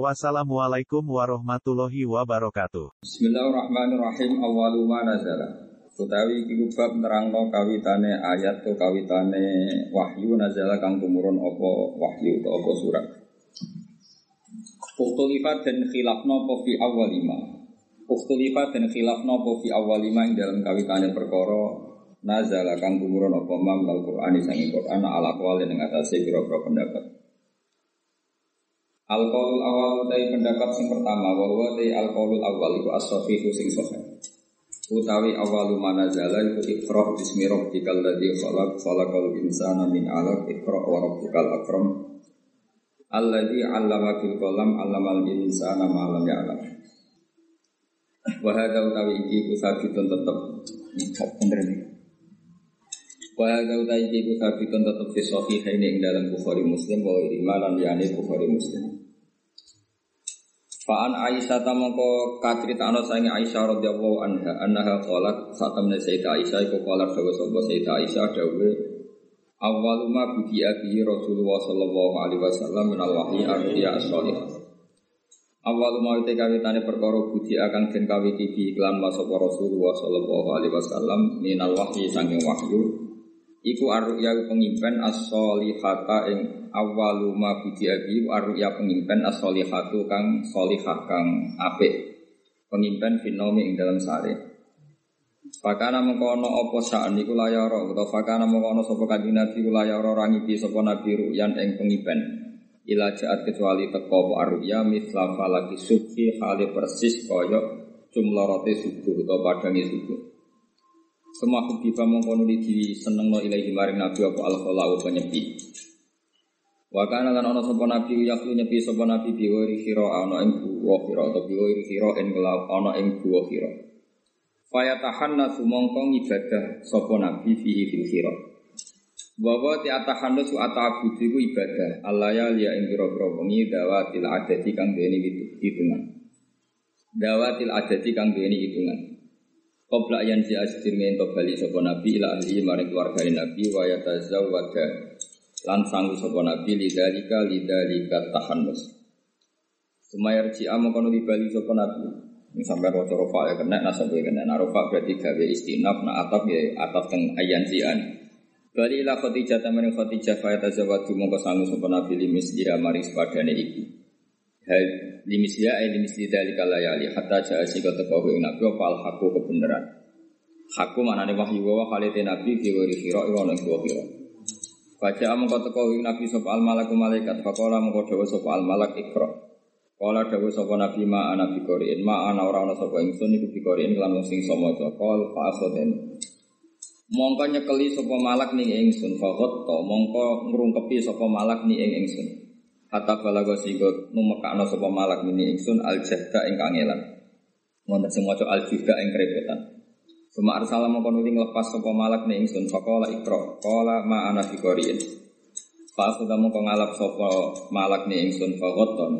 Wassalamualaikum warahmatullahi wabarakatuh. Bismillahirrahmanirrahim awalu ma nazala. Utawi iki bab nerangno kawitane ayat to kawitane wahyu nazala kang tumurun apa wahyu to apa surat. Ukhtulifat dan khilafno apa fi awalima. Ukhtulifat dan khilafno apa fi awalima ing dalam kawitane perkara nazala kang tumurun apa mam Al-Qur'ani sangi Qur'an ala aqwali ing atase pira-pira pendapat. Al-qaulul awal utai pendapat sing pertama bahwa utai al-qaulul awal iku as-sahihu sing sahih. Utawi awalu manazala iku iqra bismi rabbikal ladzi khalaq khalaqal insana min 'alaq iqra wa rabbukal akram alladzi 'allama bil qalam 'allamal insana ma lam ya'lam. Wa hadza utawi iki ku sabitun tetep bener nih. Wa hadza utawi iki ku sabitun tetep fi sahihaini dalam Bukhari Muslim wa imalan yani Bukhari Muslim. Fa'an Aisyah tamangko kacritakno sange Aisyah radhiyallahu anha annaha qalat saat temne Sayyidah Aisyah iku qalat dawa sapa Sayyidah Aisyah dawe awwalu ma budiya bihi Rasulullah sallallahu alaihi wasallam min al-wahyi ar-ruya as-shalihah Awal mau te kawitane perkara budi akan den kawiti bi iklan masapa Rasulullah sallallahu alaihi wasallam minal wahyi saking wahyu iku ar-ruya pengimpen as-shalihata ing awalu ma budi abi arya pengimpen as-solihatu kang solihah kang apik. Pengimpen finomi ing dalam sare. Fakana mengkono opo saan iku layara utawa fakana mengkono sapa kanjeng Nabi layara rangipi sapa Nabi ruyan ing pengimpen ila jaat kecuali teko apa arya misla falaki subhi hale persis kaya jumlarote subuh utawa padange subuh. Semua kubiba mengkono di seneng no ilahi maring Nabi apa al-khala penyepi Wa kana lan ana sapa nabi yaklu nyepi sapa nabi biwiri khira ana ing buwa khira atau biwiri khira ing gelap ana ing buwa khira. Faya tahanna sumongko ibadah sapa nabi fihi fil khira. Bahwa ti atahanna su atabudu iku ibadah Allah ya ing pira-pira wengi dawatil adati kang duweni hitungan. Dawatil adati kang duweni hitungan. Qabla ayan si asdir ngento bali sapa nabi ila ahli maring keluarga nabi wa yatazawwada lan sanggup sapa nabi lidzalika lidzalika tahannus Sumayar ci'a mengkono di bali sapa nabi. Ini sampai roca rofa ya kena nasab ya kena. Narofa berarti gawe istinaf na atap ya atap teng ayan ci'an Bali ila khotijah tamen khotijah fa tazawwadu mongko sanggup sapa nabi limis dia mari sepadane iki Hal limis dia ay limis lidzalika layali hatta ja'a sika ing nabi apa al haqqu kebenaran? Hakku mana nih wahyu wa khalite nabi fi wiri khira wa nang khira Baca amung kau teko nabi sop al malaku malaikat. Fakola mengkau dawa sop al malak ikro. Kala dawa sop nabi ma ana bikoriin ma ana ora ana sop ingsun iku bikoriin lan sing somo cokol fa akhoden. Mongko nyekeli sop malak ning ingsun fakot to mongko ngrungkepi sop malak ning ing ingsun. Hatta balago sigo numekakno sop malak ning ingsun al jahda ing kangelan. Wonten sing maca al jahda ing kerepotan. Suma arsala mongko nuli nglepas sapa malak ning ingsun faqala ikra qala ma ana fi qari'in. Fa aku mongko ngalap sapa malak ning ingsun faqaton.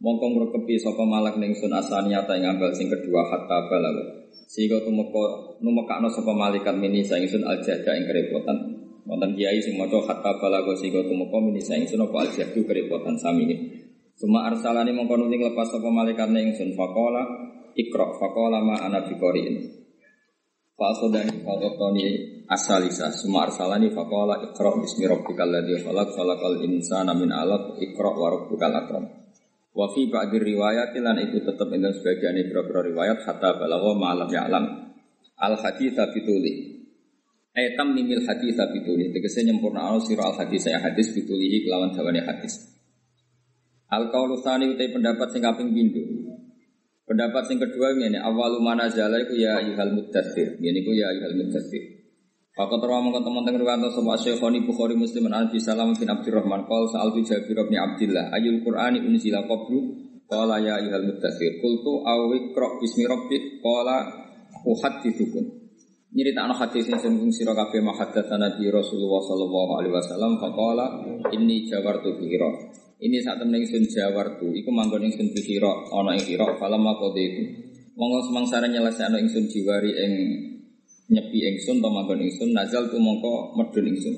Mongko ngrekepi sapa malak ning ingsun asaniata ing ambal sing kedua hatta balal. Sehingga tumeka numekakno sapa malaikat mini sing ingsun aljada ing kerepotan. Wonten kiai sing maca hatta balago sehingga tumeka mini sing ingsun apa aljadu kerepotan sami ini. Suma arsalani mongko nuli nglepas sapa malaikat ning ingsun faqala ikra faqala ma ana fi qari'in. Fa'akhudani fa'akhudani asalisa. Suma arsalani faqala ikra bismi rabbikal ladzi khalaq khalaqal insana min 'alaq ikra wa akram. Wa fi ba'dir riwayat lan itu tetap ing sebagian beberapa riwayat hatta balagha ma'alam ya'lam. Al hadits bituli Ayat mimil hadits bituli tegese nyempurna al hadits saya hadis bitulihi kelawan dawane hadis. Al qaulu tsani utai pendapat sing kaping Pendapat yang kedua ini awalu mana zala itu ya ihal muddathir. Ini ku ya ihal muddathir. Fakat terwa mongko teman-teman riwayat sama Syekhoni Bukhari Muslim an Abi Salam bin Abdurrahman qol sa'al tu Jabir bin Abdullah ayul Qur'ani unzila qablu qala ya ihal muddathir. Qultu awi qra bismi rabbik qala Uhadithukum Nyerita anak hadis yang sembung sira kabeh mahaddatsana Nabi Rasulullah sallallahu alaihi wasallam faqala inni jawartu fi Hira. Ini saat temen ingsun jawartu iku manggon ingsun fi Hira ana ing Hira falamma qadaitu. Monggo semangsara nyelesaikno ingsun jiwari ing nyepi ingsun to manggon ingsun nazal tu mongko medun ingsun.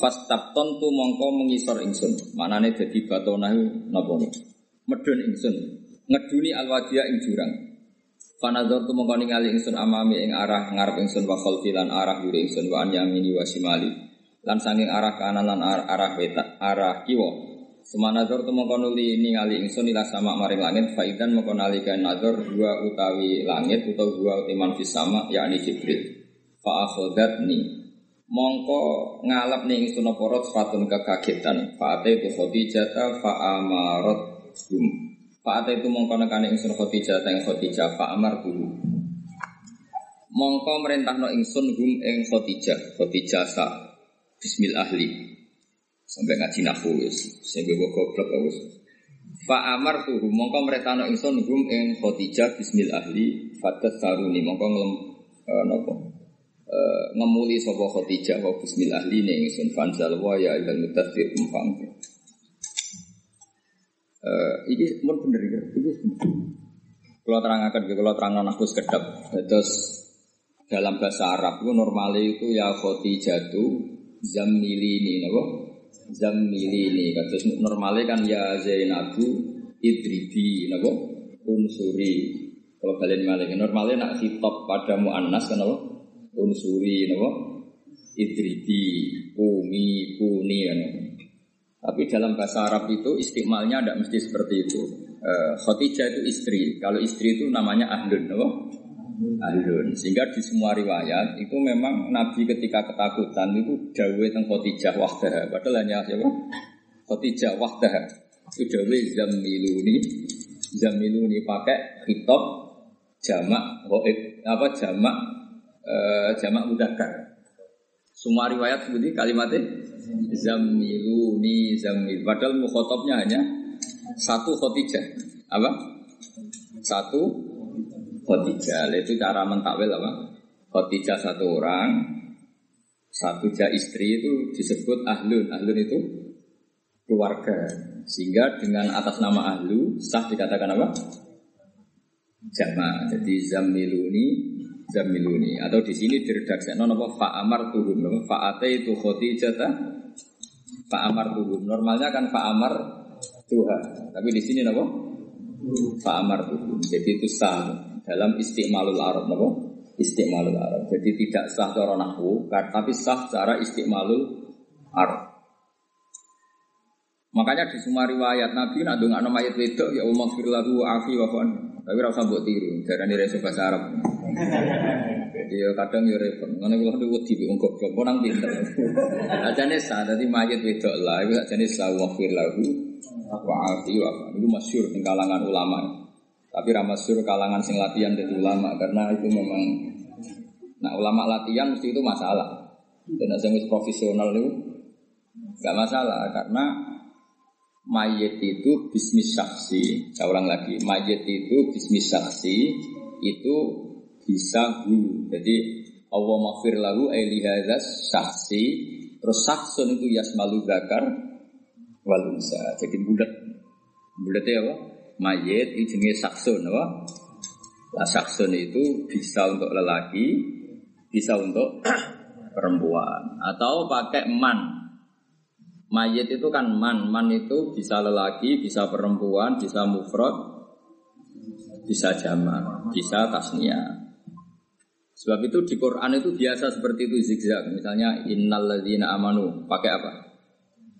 Fastapton tu mongko mengisor ingsun. Manane dadi batonah napa Medun ingsun. Ngeduni alwadia ing jurang. Fanazor tu mongko ningali ingsun amami ing arah ngarep ingsun wa khalfi arah kiri ingsun wa an yamini wa. Lan sanging arah kanan lan arah, wetak arah kiwa. Semanazor tu mongko nuli ningali ingsun ila sama maring langit faidan mongko nalika nazar dua utawi langit utawa dua utiman fis sama yakni Jibril. Fa akhadatni mongko ngalap ning ingsun apa fatun kekagetan. Fa ate tu Khadijah fa amarat hum. Pak itu mongko nekane ingsun Khadijah teng Khadijah Pak Amar dulu. Mongko merintahno ingsun hum ing Khadijah, Khadijah sa bismillah ahli. Sampai ngaji nahwu wis, sing gue goblok wis. Fa amar tuh mongko merintahno ingsun hum ing Khadijah bismillah ahli fatat saruni. Mongko ngelem uh, napa? Uh, ngemuli sapa Khadijah wa bismillah ahli ning ingsun. Fanzal wa ya ilal mutaffir mfang. Uh, ini mun bener ya, ini kalau terangkan, kalau terang aku sekedap, terus dalam bahasa Arab itu normalnya itu ya jatu zammili ini, nabo zammili ini, terus normalnya kan ya Zainabu idribi, nabo unsuri. Kalau kalian malik, normalnya nak hitop pada muannas kan nabo unsuri, nabo idribi, umi, puni, nabo tapi dalam bahasa Arab itu istimalnya tidak mesti seperti itu. E, Khotijah itu istri. Kalau istri itu namanya ahlun, no? Ahlun. Sehingga di semua riwayat itu memang Nabi ketika ketakutan itu dawe tentang Khotijah wahdah. Padahal hanya siapa? Khotijah wahdah. Itu dawe zamiluni. Zamiluni pakai hitop jamak goib apa jamak e, jamak mudakar. Semua riwayat seperti kalimatnya Zamiluni zamil. Padahal mukhotobnya hanya satu khotijah. Apa? Satu khotijah. Itu cara mentakwil apa? Khotijah satu orang, satu jah istri itu disebut ahlun. Ahlun itu keluarga. Sehingga dengan atas nama ahlu sah dikatakan apa? Jama. Jadi zamiluni zamiluni atau di sini diredaksi no apa fa amar tuhum no fa itu khotijah Pak Amar tuhum. Normalnya kan Pak Amar Tuhan. Tapi di sini nopo Pak Amar tuhum. Jadi itu sah dalam istiqmalul Arab nopo Istiqmalul Arab. Jadi tidak sah cara nahwu, tapi sah secara istiqmalul Arab. Makanya di semua riwayat Nabi nak dongak nama ayat wedok ya Allah firlahu afi wa Tapi rasa buat tiru, darah ini reso bahasa Arab. Jadi ya kadang ya repot. Ngono kula tuh wedi wong goblok, kok nang pinter. Ajane sah dadi mayit wedok lah, sah wa fir lahu wa afi wa Itu masyhur ning kalangan ulama. Tapi ra masyhur kalangan sing latihan dadi ulama karena itu memang nah ulama latihan mesti itu masalah. Dan sing profesional itu gak masalah karena mayit itu bisnis saksi. Saya lagi, mayit itu bisnis saksi itu bisa guru. Jadi Allah maghfir lahu aili hadzas saksi terus saksun itu yasmalu zakar wal unsa. Jadi bulat. Bulat ya apa? Mayit itu jenis saksun apa? Nah, saksun itu bisa untuk lelaki, bisa untuk perempuan atau pakai man. Mayit itu kan man, man itu bisa lelaki, bisa perempuan, bisa mufrad, bisa jamak, bisa tasnia. Sebab itu di Quran itu biasa seperti itu zigzag. Misalnya innalladzina amanu pakai apa?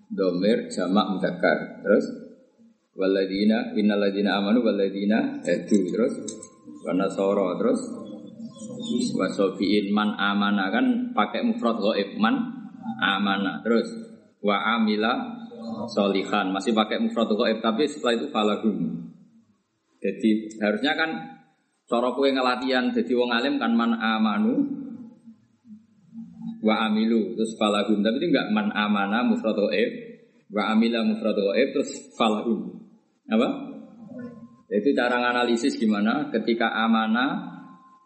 Domir jamak mudzakkar. Terus walladzina innalladzina amanu walladzina hadu terus. Wa nasara terus. Wasofiin man amana kan pakai mufrad ghaib man amana terus. Wa amila solihan masih pakai mufrad ghaib tapi setelah itu falagum. Jadi harusnya kan Cara kue ngelatihan jadi wong alim kan man amanu wa amilu terus falahum tapi itu enggak man amana mufrad ghaib wa amila mufrad ghaib terus falahum apa itu cara analisis gimana ketika amana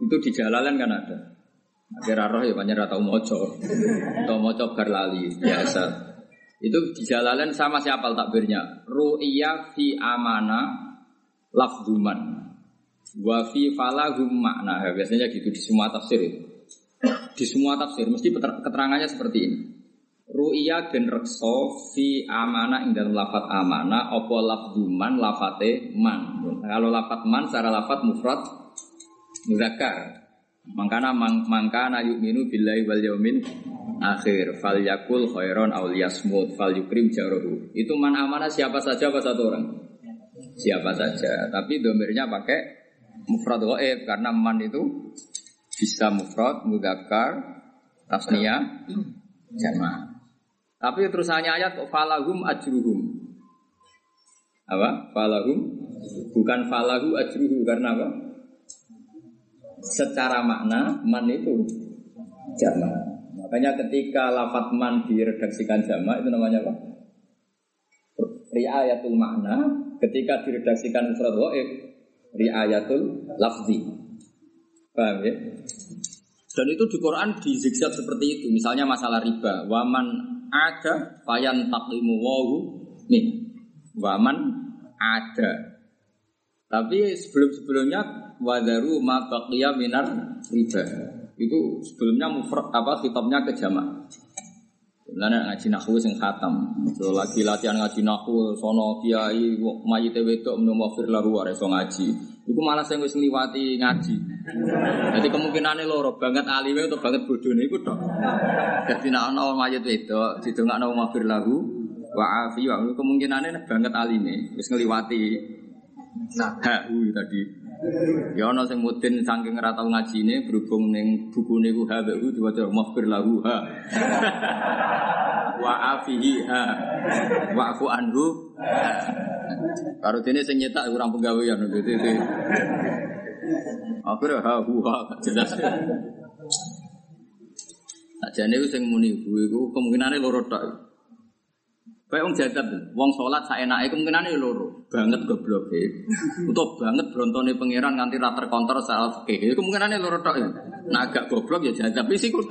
Itu di jalalan kan ada. Akhirnya roh ya banyak atau moco. Atau moco berlali biasa. Itu di jalalan sama siapa takbirnya? Ru'iyah fi amana lafduman. Wa fi falahum makna. Biasanya gitu di semua tafsir itu. Di semua tafsir mesti keterangannya seperti ini. Ru'iyah dan rekso fi amana ing dalam lafat amana opo lafduman lafate man. Kalau lafat man secara lafat mufrad muzakkar. Mangkana mang, mangkana yu'minu billahi wal yaumin akhir fal yakul khairon aw liyasmut fal yukrim jarohu. Itu man amana siapa saja apa satu orang? Siapa saja. Tapi domirnya pakai mufrad goib karena man itu bisa mufrad muzakkar tasniyah jamaah. Tapi terusannya ayat falahum ajruhum. Apa? Falahum bukan falahu ajruhu karena apa? Secara makna man itu jamak. Makanya ketika lafat man diredaksikan jamak itu namanya apa? Riayatul makna ketika diredaksikan mufrad waib riayatul lafzi. Paham ya? Dan itu di Quran di zigzag seperti itu. Misalnya masalah riba. Waman ada fayan taklimu wahu nih waman ada. Tapi sebelum-sebelumnya wadaru ma baqiya minar riba. Itu sebelumnya mufrad apa kitabnya ke jamaah Lalu ngaji nahu sing khatam. So, lagi latihan ngaji nahu sono kiai mayite wedok menung wafir laru so ngaji. Iku malah saya wis ngaji. Jadi kemungkinannya loro banget alime atau banget bodoh iku tok. Dadi nek ana mayit wedok didongakno wafir laru wa afi wa kemungkinannya banget alime wis ngliwati nah tadi. Ya ana sing mudin saking ora tau ngajine berhubung ning bukune ku ha ku diwaca maghfir lahu ha. Wa afihi ha. Wa'fu anhu. Karo dene sing nyetak ora penggawean gitu. Akhirnya ha hu ha jelas. Ajane ku sing muni iku kemungkinane loro tok. Kayak wong jadab, wong sholat saya naik kemungkinan ini loro, banget goblok ya. Untuk banget berontone pangeran nganti rater kontor salah fikih. Kemungkinan ini loro tok ya. Nah agak goblok ya jadab sih kok.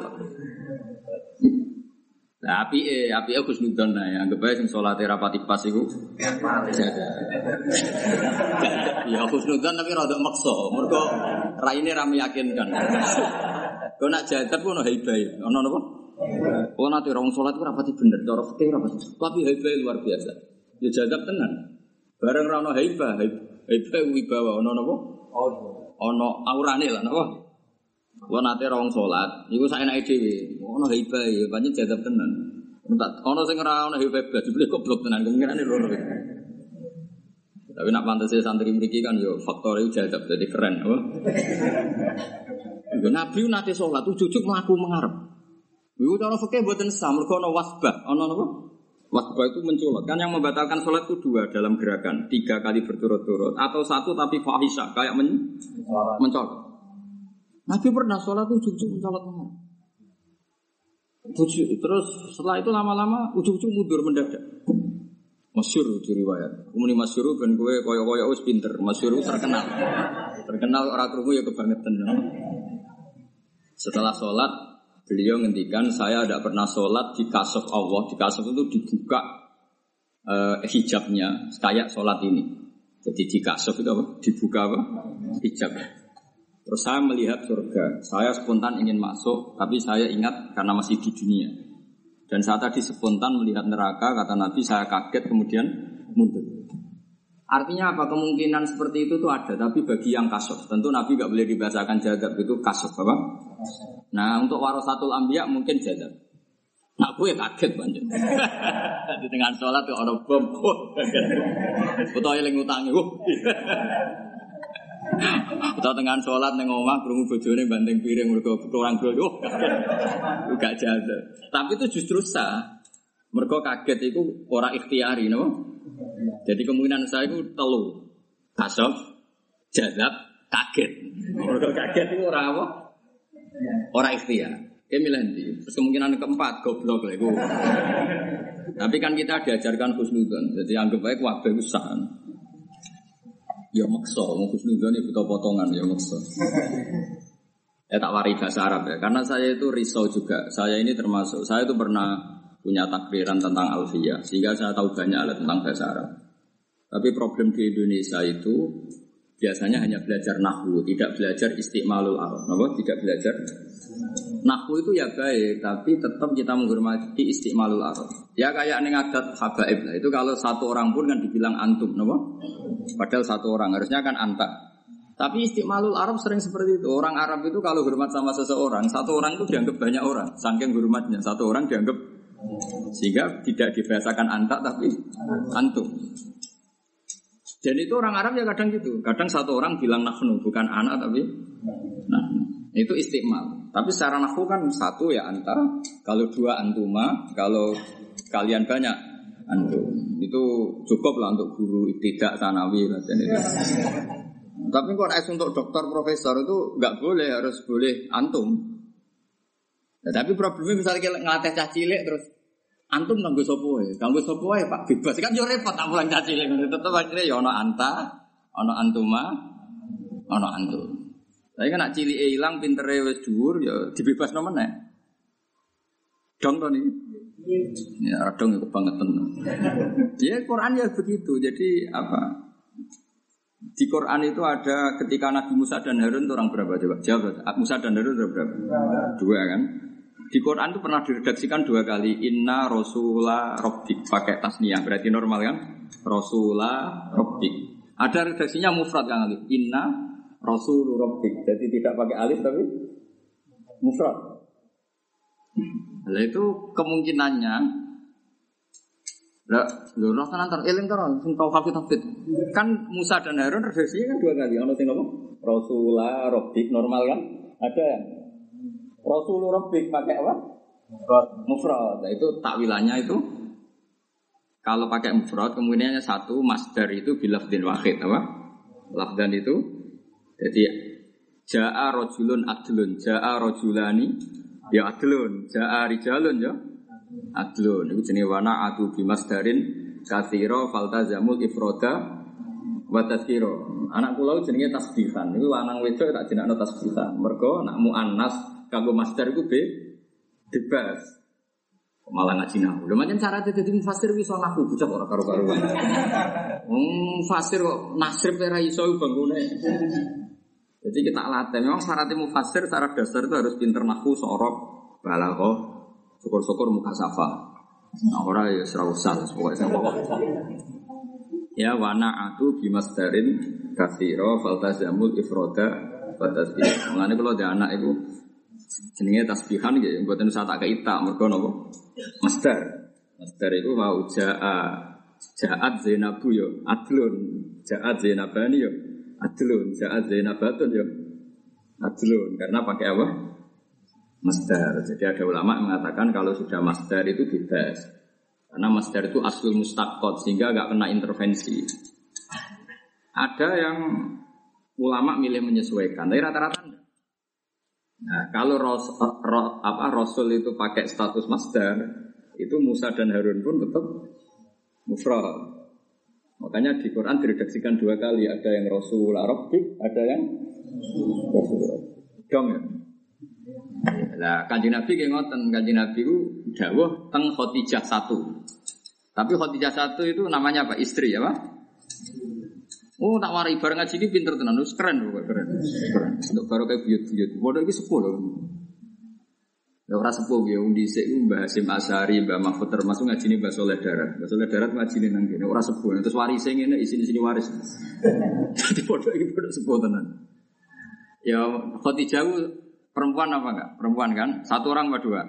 Nah, api eh, api eh Nudon nah ya, anggap aja sing sholat rapati pas iku. Ya Nudon tapi rada maksa, mergo raine ra meyakinkan. Kau nak jadab pun ono haibai, ono napa? Oh nanti orang sholat itu rapati bener, cara fikih rapati. Tapi haibah luar biasa. Ya jadab tenan. Bareng rano haibah, haibah wibawa ono nopo. Ono aurane lah nopo. Wah nanti orang sholat, itu saya naik dewi. Ono haibah ya, banyak jadab tenan. Entar, ono sing ora ono haibah belas, dibeli goblok tenan. Kemungkinan ini loro. Tapi nak pantas santri mriki kan yo faktor itu jadab jadi keren, apa? Nabi nanti sholat, cucuk melaku mengharap. Iku cara fikih mboten sah, mergo ana wasbah, ana napa? Wasbah itu mencolot. Kan yang membatalkan sholat itu dua dalam gerakan, tiga kali berturut-turut, atau satu tapi fahisah kayak men mencolot. Nabi pernah sholat itu ujung-ujung mencolot Terus setelah itu lama-lama ujung-ujung mundur mendadak. Masyur di riwayat. Kemudian masyur ben gue koyo-koyo wis pinter. Masyur terkenal. Terkenal orang krungu ya kebangetan. Setelah sholat Beliau ngendikan saya tidak pernah sholat di kasuf Allah. Di kasuf itu dibuka uh, hijabnya kayak sholat ini. Jadi di kasuf itu apa? Dibuka apa? Hijab. Terus saya melihat surga. Saya spontan ingin masuk, tapi saya ingat karena masih di dunia. Dan saat tadi spontan melihat neraka, kata Nabi, saya kaget kemudian mundur. Artinya apa? Kemungkinan seperti itu tuh ada, tapi bagi yang kasuf. Tentu Nabi gak boleh dibacakan jadab itu kasuf, apa? Nah untuk warasatul ambiyah mungkin jadab. Nah gue kaget banget. Di tengah sholat tuh orang bom. Yang ngutangi. Betul tengah sholat neng omah kerungu bojone banting piring mereka orang dulu. Gak jadab. Tapi itu justru sah. Mereka kaget itu orang ikhtiari, no? Jadi kemungkinan saya itu telu, kasof, jadab, kaget. Mereka kaget itu orang apa? Orang ikhtiar. Ya milih Terus kemungkinan keempat goblok lah Tapi kan kita diajarkan khusnudon. Jadi anggap baik wabah usah. Ya maksa, mau khusnudon itu butuh potongan ya maksa. Ya tak wari bahasa Arab ya, karena saya itu risau juga. Saya ini termasuk, saya itu pernah punya takbiran tentang alfiyah, sehingga saya tahu banyak hal tentang bahasa Arab. Tapi problem di Indonesia itu biasanya hanya belajar nahwu, tidak belajar istiqmalul Arab. Kenapa? Tidak belajar nahwu itu ya baik, tapi tetap kita menghormati istiqmalul Arab. Ya kayak ning adat habaib lah. Itu kalau satu orang pun kan dibilang antum, kenapa? Padahal satu orang harusnya kan anta. Tapi istiqmalul Arab sering seperti itu. Orang Arab itu kalau hormat sama seseorang, satu orang itu dianggap banyak orang. Saking hormatnya, satu orang dianggap sehingga tidak dibahasakan anta tapi antum. Dan itu orang Arab ya kadang gitu. Kadang satu orang bilang nahnu bukan anak tapi nah itu istiqmal. Tapi secara nahwu kan satu ya anta, kalau dua antuma, kalau kalian banyak antum. Itu cukup lah untuk guru tidak sanawi lah. Tapi kalau es untuk dokter profesor itu nggak boleh, harus boleh antum. Nah, tapi problemnya misalnya ngelatih cah cilik terus antum nganggo sopo ya, nganggo sopo ya pak bebas kan yo repot tak pulang cah cilik, tetap akhirnya ya ono anta, ono antuma, ono antum. Tapi kan nak cilik hilang pintere wis dhuwur ya dibebas nomen ya. Dong to nih. Ya dong itu banget Ya Quran ya begitu. Jadi apa? Di Quran itu ada ketika Nabi Musa dan Harun itu orang berapa coba? Jawab. Musa dan Harun berapa? Dua kan? Di Quran itu pernah diredaksikan dua kali. Inna Rasulah Robbik pakai tasniyah berarti normal kan? Rasulah Robbik. Ada redaksinya mufrad kan alif. Inna Rasul Robbik. Jadi tidak pakai alif tapi mufrad. Nah itu kemungkinannya lah, lho roh tenan tar eling tar sing tau. Kan Musa dan Harun redaksinya kan dua kali. Ono sing apa? Rasulullah Rabbik normal kan? Ada yang Rasul Rabbik pakai apa? Mufrad. Mufrad. Nah, itu takwilannya itu kalau pakai mufrad kemudiannya satu masdar itu bilafdin wahid apa? Lafdan itu jadi jaa rojulun adlun, jaa rojulani ya adlun, jaa rijalun ya adlun itu jenis wana adu bimasdarin kathiro faltazamul ifroda wa tazkiro anak pulau jenenge tasbihan itu lanang wedok tak jenakno tasbihan mergo nak muannas kanggo masdar iku be bebas malah ngaji nahu. Lho macam cara dadi mufasir wis ana aku bocah ora karo-karuan. Wong fasir kok nasrib ora iso bangune. Jadi kita latih. Memang syarat mufasir secara dasar itu harus pinter nahu, sorok, balaghah, syukur-syukur muka safa. Nah, orang ya serau usah, pokoknya Ya wana atu bimasdarin kathiro faltazamul ifroda fatasbih. Mengenai kalau ada anak itu jenenge tasbihan gitu, buatan usah tak keita, mereka nopo masdar. Masdar itu mau jaa jaat zainabu yo adlun, jaat zainabani yo adlun, jaat zainabatun yo adlun. Karena pakai apa? Masdar. Jadi ada ulama yang mengatakan kalau sudah masdar itu bebas. Karena masdar itu aslul mustaqot sehingga nggak kena intervensi. Ada yang ulama milih menyesuaikan, tapi rata-rata. Nah, kalau ros, ro, apa, Rasul itu pakai status masdar, itu Musa dan Harun pun tetap mufrad. Makanya di Quran diredaksikan dua kali, ada yang Rasul Arabic, ada yang Rasul Dong ya. Nah, kanjeng Nabi kayak ngoten, kanjeng Nabi itu dawuh teng Khotijah satu. Tapi Khotijah satu itu namanya apa? Istri ya, Pak? Oh, tak warai bareng ngaji ini pinter tenan, itu keren loh, keren. Keren. Untuk baru kayak buyut-buyut. Ini sepuh loh. Ya ora sepuh ya, undi sik Mbah Hasim Asari, Mbah Mahfud termasuk ngaji ini Mbah Soleh Darat. Mbah Soleh Darat ngaji ini nang kene, ora sepuh. Terus waris ngene isine sini waris. Jadi bodoh ini bodoh sepuh tenan. Ya Khotijah perempuan apa enggak? Perempuan kan? Satu orang apa dua?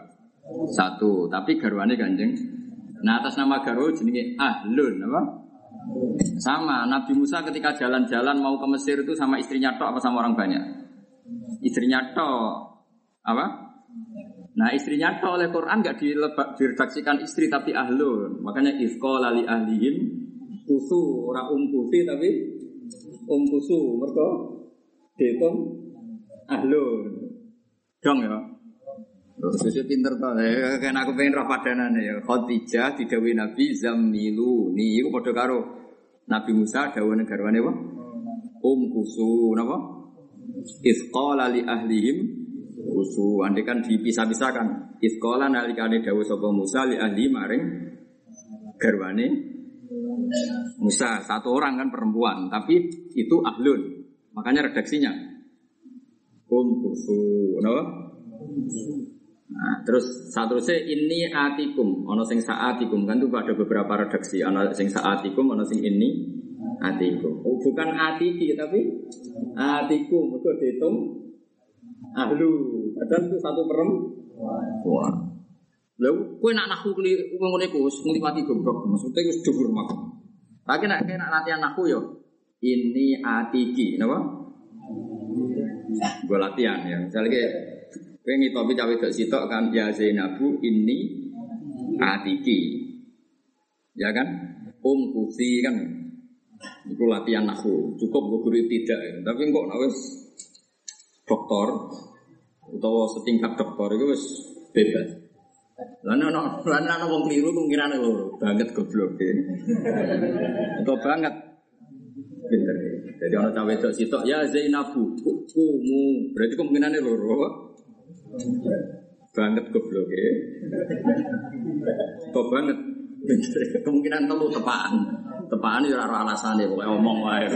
Satu, tapi garwane kanjeng. Nah atas nama garwa jenenge Ahlun apa? Sama, Nabi Musa ketika jalan-jalan mau ke Mesir itu sama istrinya tok apa sama orang banyak? Istrinya tok. Apa? Nah istrinya tok oleh Quran nggak diredaksikan istri tapi ahlun. Makanya ifqala li ahlihim kusu ora um kusi tapi um kusu mereka dihitung ahlun. Dong ya. Itu pinter tuh, eh, kan aku pengen roh padanan ya. Khotijah didawi Nabi Zamilu. Nih, itu pada karo Nabi Musa dawa negarwane apa? Um kusu, napa? Isqala li ahlihim kusu. Andai kan dipisah-pisahkan. Iskola nalikane dawu sapa Musa li ahli maring garwane Musa satu orang kan perempuan, tapi itu ahlun. Makanya redaksinya um kusu, no? Nah, terus satu se ini atikum, ono sing saatikum kan tuh ada beberapa redaksi, ono sing saatikum, ono sing ini atikum. Oh, bukan atiki tapi atikum, itu dihitung ahlu. Padahal itu satu perempuan. Lalu kue nak nahu kuli ngomong iku wis ngliwati goblok, maksudnya wis dhuwur mak. Tapi nak kena latihan nahu yo ini atiki, napa? Gue latihan ya. Misalnya Kowe ngitopi cawe dok sitok kan ya Zainabu ini atiki. Ya kan? Um kusi kan. Itu latihan nahu. Cukup gue guru tidak ya. Tapi kok nawes dokter atau setingkat dokter itu wis bebas. Lalu no, lalu no wong keliru kemungkinan loro banget goblok ya. Atau banget pinter. Jadi orang cawe dok sitok ya Zainabu kumu berarti kemungkinannya loro banget goblok ya. Kok banget kemungkinan telu tepaan. Tepaan ya ora alasane pokoke omong wae.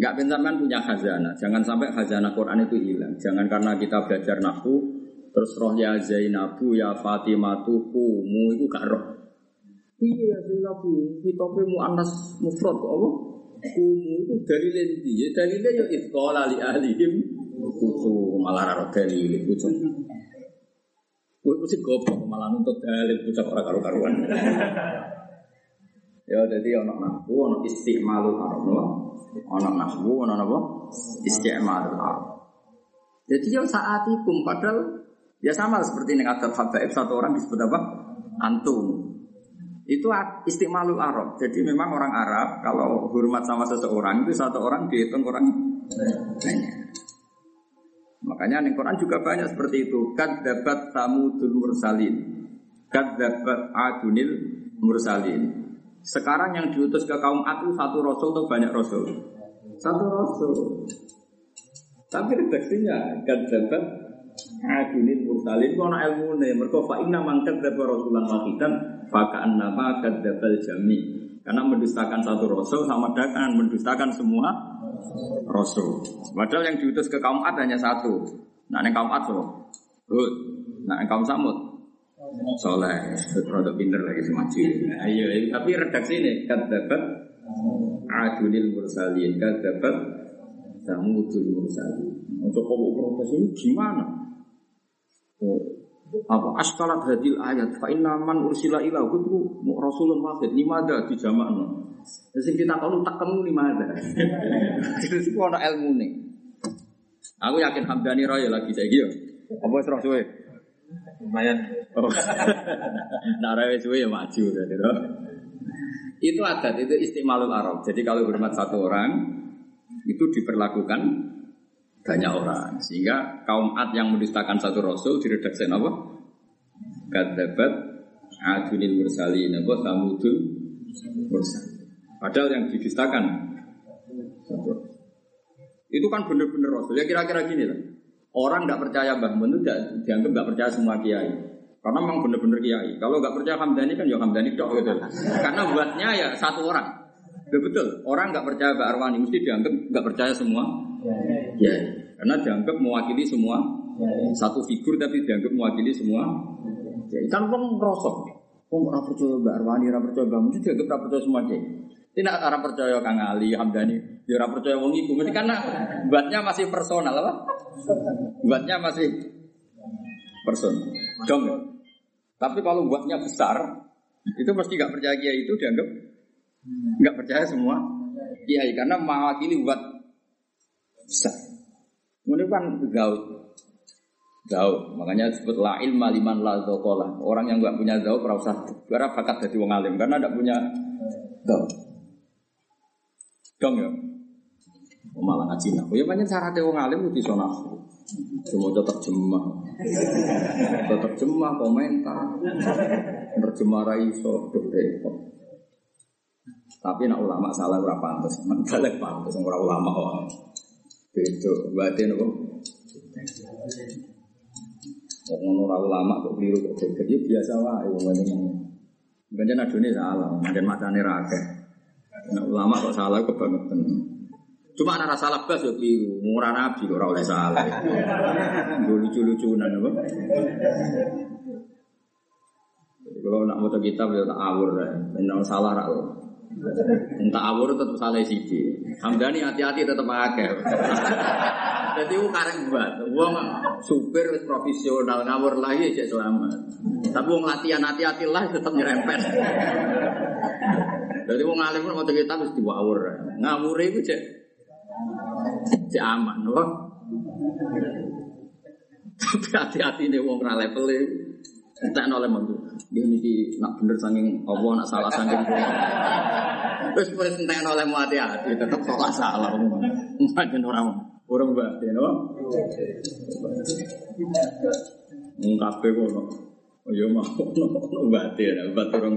Enggak kan punya khazanah. Jangan sampai khazanah Quran itu hilang. Jangan karena kita belajar nahu terus roh ya Zainabu ya Fatimatu kumu itu gak roh. Iya Zainabu, kita mu anas mufrad kok apa? Kumu itu dari lendi. Ya dalilnya ya itqala li ahlihim kutu malah raro dalil kutu. Gue mesti goblok malah nuntut dalil kutu orang karu-karuan. Ya jadi ono nahwu ono istimalul arab. Ono nahwu ono apa? Istimalul arab. Jadi ya saat itu padahal ya sama seperti yang ada habaib satu orang disebut apa? Antum. Itu istimalul arab. Jadi memang orang Arab kalau hormat sama seseorang itu satu orang dihitung orang banyak. Makanya di Quran juga banyak seperti itu. dapat samudul mursalin. dapat adunil mursalin. Sekarang yang diutus ke kaum Ad satu rasul atau banyak rasul? Satu rasul. Tapi redaksinya dapat adunil mursalin anak ilmu nih. Mereka fa'inna mangkat dapat rasulan wahidan nama kadzabal jami. Karena mendustakan satu rasul sama dengan mendustakan semua Rasul. Padahal yang diutus ke kaum Ad hanya satu. Nah, yang kaum Ad so, Hud. Nah, yang kaum Samud, Soleh. Produk pinter lagi semacam. Nah, iya, iya, tapi redaksi ini dapat Adunil Mursalin, dapat Samudul Mursalin. Untuk kau protes ini gimana? Oh, apa askalat hadil ayat fa inna man ursila ila itu rasulun wahid limada di Sing kita tahu tak kamu lima ada. Terus itu ada ilmu nih. Aku yakin Hamdani Raya lagi saya gitu. Apa serah suwe? Lumayan. Oh. nah Raya suwe ya maju. Itu adat, itu istimalul Arab. Jadi kalau hormat satu orang, itu diperlakukan banyak orang. Sehingga kaum Ad yang mendustakan satu rasul diredaksi apa? Kadabat adunil mursalin apa samudul mursalin. Padahal yang didustakan itu kan benar-benar Rasul. Ya kira-kira gini lah. Orang tidak percaya Mbah Mun itu dianggap nggak percaya semua kiai. Karena memang benar-benar kiai. Kalau nggak percaya Hamdani kan ya Hamdani dok gitu. Karena buatnya ya satu orang. Ya betul. Orang nggak percaya Mbak Arwani mesti dianggap nggak percaya semua. Ya. Karena dianggap mewakili semua. Satu figur tapi dianggap mewakili semua. Ya, kan orang rosok. Oh, nggak percaya Mbak Arwani, nggak percaya Mbak Mun, dianggap nggak percaya semua kiai. Tidak orang percaya Kang Ali, Hamdani, ya orang percaya wong iku. Mesti karena buatnya masih personal apa? Buatnya masih personal. Dong. Tapi kalau buatnya besar, itu pasti nggak percaya kiai itu dianggap nggak percaya semua kiai karena mewakili buat besar. Kemudian kan gaut, gaut. Makanya disebut la ilma liman la Orang yang nggak punya gaut, usah karena bakat jadi wong alim karena tidak punya gaut. Dong ya. Oh, malah ngaji nah. Ya banyak cara wong alim di zona Cuma terjemah. Terjemah komentar. Terjemah raiso repot. Tapi nak ulama salah berapa pantas, balik pantas ora ulama wae. Beda, berarti nopo? orang ulama kok keliru kok geger ya biasa wae wong ngene. Banyak adone salah, macam macane ra akeh. Nah, ulama kok salah kebangetan. Cuma anak salah bas yo keliru, murah nabi kok oleh salah. Lucu-lucunan apa? Kalau nak mau kitab ya tak awur ya, benar salah rak. Entah awur tetap salah sih. Hamdani hati-hati tetap akeh. Jadi aku karek buat, wong supir profesional ngawur lagi cek selamat. Tapi wong latihan hati-hati lah tetap nyerempet. Jadi wong alim mau kita wis diwawur. Ngawur itu cek cek aman, loh. Tapi hati-hati nih wong ra level Entek oleh mantu. Dia niki nak bener saking Allah nak salah saking Terus wis entek oleh hati-hati tetep salah salah. Mungkin orang orang batin, no? Kabeh kono. Oh ya mau no batin, batin orang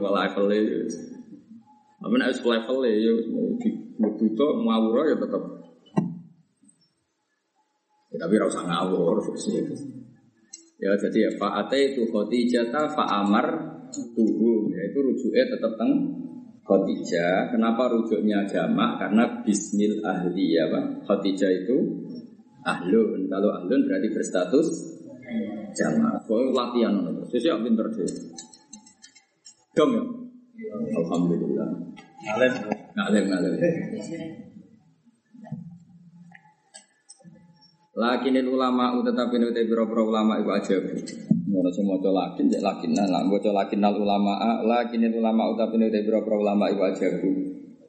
Apa nek level e ya di butuh ngawur ya tetep. Ya, tapi ora usah ngawur sih. Ya jadi ya fa'ate itu Khadijah fa'amar tuhum yaitu rujuknya tetap teng Khadijah. Kenapa rujuknya jamak? Karena bismil ahli ya Pak. Khadijah itu ahlun. Kalau ahlun berarti berstatus jamak. Pokoknya latihan itu. Sesuai pinter deh. Dong ya. Alhamdulillah. Alim. Ngalim ngalim. Lakin ulama tetapi nu biro biro ulama iku aja. Ngono sing maca lakin cek lakin nah lah maca lakin nal ulama lakin ulama tetapi nu biro biro ulama iku aja.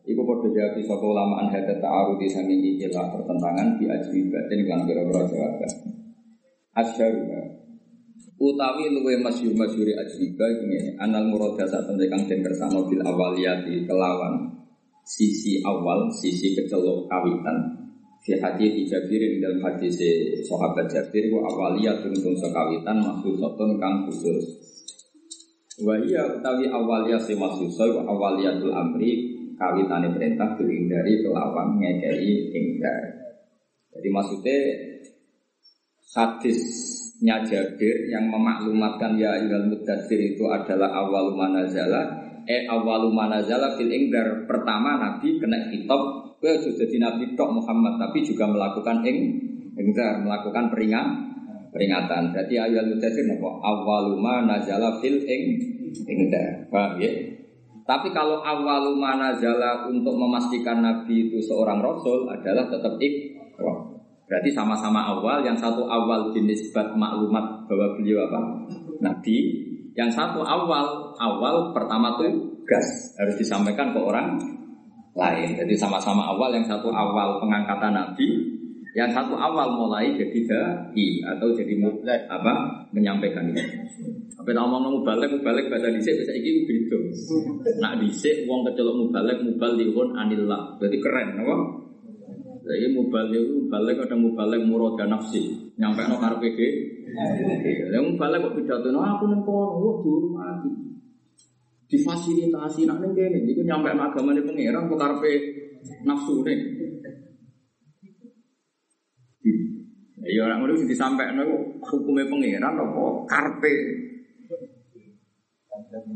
Iku padha jawab sapa ulama an hada ta'arudi sanging iki pertentangan di ajwi batin kan biro biro jawaban. Asyar utawi luwe masyhur masyhuri ajriba iku ngene anal murada sak temne kang den kersano bil awaliyati kelawan sisi awal sisi kecelok kawitan Fi hadis Jabir ing dalam hadis sahabat Jabir wa awaliyatun tun sekawitan maksusatun kang khusus. Wa iya utawi awaliyah se maksusah wa awaliyatul amri kawitane perintah dari kelawan ngekei ingkar. Jadi maksudnya hadisnya Jabir yang memaklumatkan ya ilal mudathir itu adalah awal manazala eh awal manazala fil ingdar pertama Nabi kena kitab Kowe sudah jadi nabi tok Muhammad tapi juga melakukan ing ingdar, melakukan peringat peringatan. Berarti ayat mudathir napa? Awaluma nazala fil ing ingdar. Paham ya? Tapi kalau awaluma nazala untuk memastikan nabi itu seorang rasul adalah tetap ikhra. Berarti sama-sama awal, yang satu awal dinisbat maklumat bahwa beliau apa? Nabi. Yang satu awal, awal pertama tuh gas harus disampaikan ke orang lain. Jadi sama-sama awal, yang satu awal pengangkatan Nabi, yang satu awal mulai jadi dai atau jadi mubalik apa menyampaikan itu. Apa yang ngomong mubalik mubalik bahasa dhisik bisa iki beda. Nak dhisik wong kecelok mubalik mubalikun anillah. Jadi keren apa? Jadi mubalik mubalik ada mubalik murad nafsi. Nyampe no karepe dhewe. Lah mubalik kok pidato aku nang kono, wah mati difasilitasi nak ning kene iku nyampe agamane pangeran kok karepe nafsune. Ya orang ngono sing disampaikan iku hukume pangeran apa karepe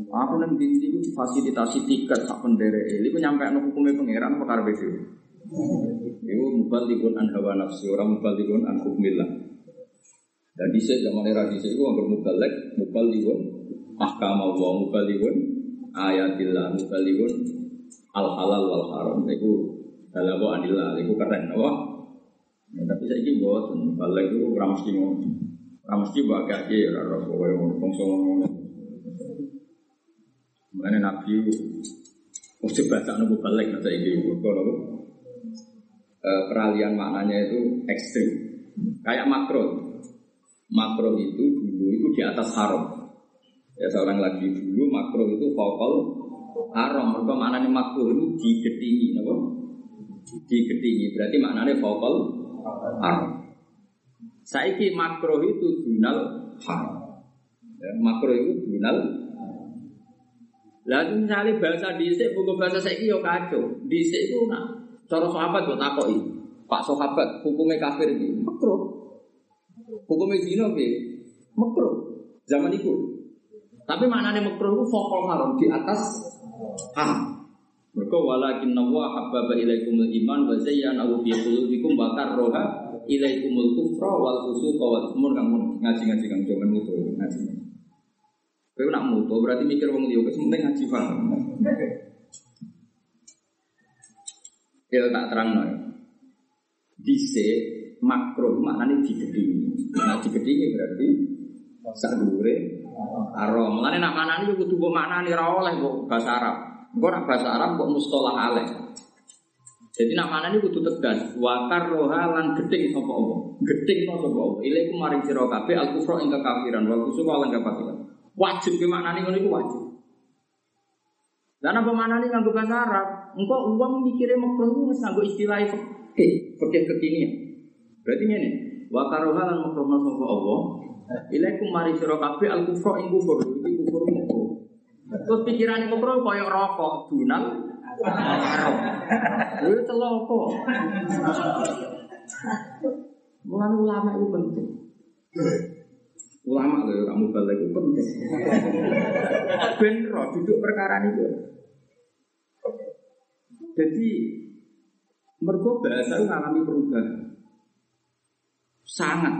Aku nang itu difasilitasi tiket sak pendere. Ini ku nyampe no hukumnya pangeran apa karbe sih? Iku mubalikun an hawa nafsi orang mubalikun an hukmillah. Dan di zaman era di itu angker mubalik mubalikun ahkam Allah mubalikun ayatillah mubalighun al halal wal haram. Itu balago anillah itu keren apa? Ya, tapi saya ini buat balik itu ramesti ngono. Ramesti bagai aja ya kowe ngono bangsa ngono. Nabi coba tak nunggu balik nanti ini Kalau peralihan maknanya itu ekstrim Kayak makro Makro itu dulu itu di atas haram Ya seorang lagi dulu makro itu vokal haram. Mereka maknanya makro itu digetingi, napa? Digetingi berarti maknanya vokal haram. Saiki makro itu dunal haram. Ya, makro itu dunal Lalu misalnya bahasa dhisik buku bahasa saiki yo kacau. Dhisik itu nak cara sahabat buat takoki. Pak sahabat hukumnya kafir iki makro. Hukumnya zina piye? Makro. Zaman itu. Tapi maknanya makruh itu fokal haram di atas haram. Mereka walakin nawa habbaba ilaikumul iman wa zayyanahu fi qulubikum wa karroha ilaikumul kufra wal fusuqa wal mun kang ngaji-ngaji kang jangan mutu ngaji. Kowe nak mutu berarti mikir wong liya wis penting ngaji paham. Ya tak terang no. Dise makro maknanya digedingi. Nah digedingi berarti sak dhuwure haram. Mulane nak manani yo kudu mbok maknani ra oleh bahasa Arab. Engko nak bahasa Arab kok mustolah aleh. Jadi nak mana ini kudu tegas. Wakar roha lan gedeng sapa Allah. Gedeng no sapa Allah. Ilaikum maring sira kabeh al kufra ing kekafiran wal kusuk lan kafasikan. Wajib ke maknane ngono iku wajib. Dan apa mana nih nganggo bahasa Arab? Engkau uang mikirnya makruh wis nganggo istilah fikih, fikih kekinian. Berarti ini wakaroha lan makruh sapa Allah. Ilaikum mari sira kabeh al kufra ing kufur. Iki kufur makruh. Terus pikiran makruh koyo rokok, dunal, haram. Lha celaka. Mulane ulama itu penting. Ulama loh, kamu balik itu penting. Ben roh duduk perkara itu. Jadi mereka bahasa mengalami perubahan. Sangat.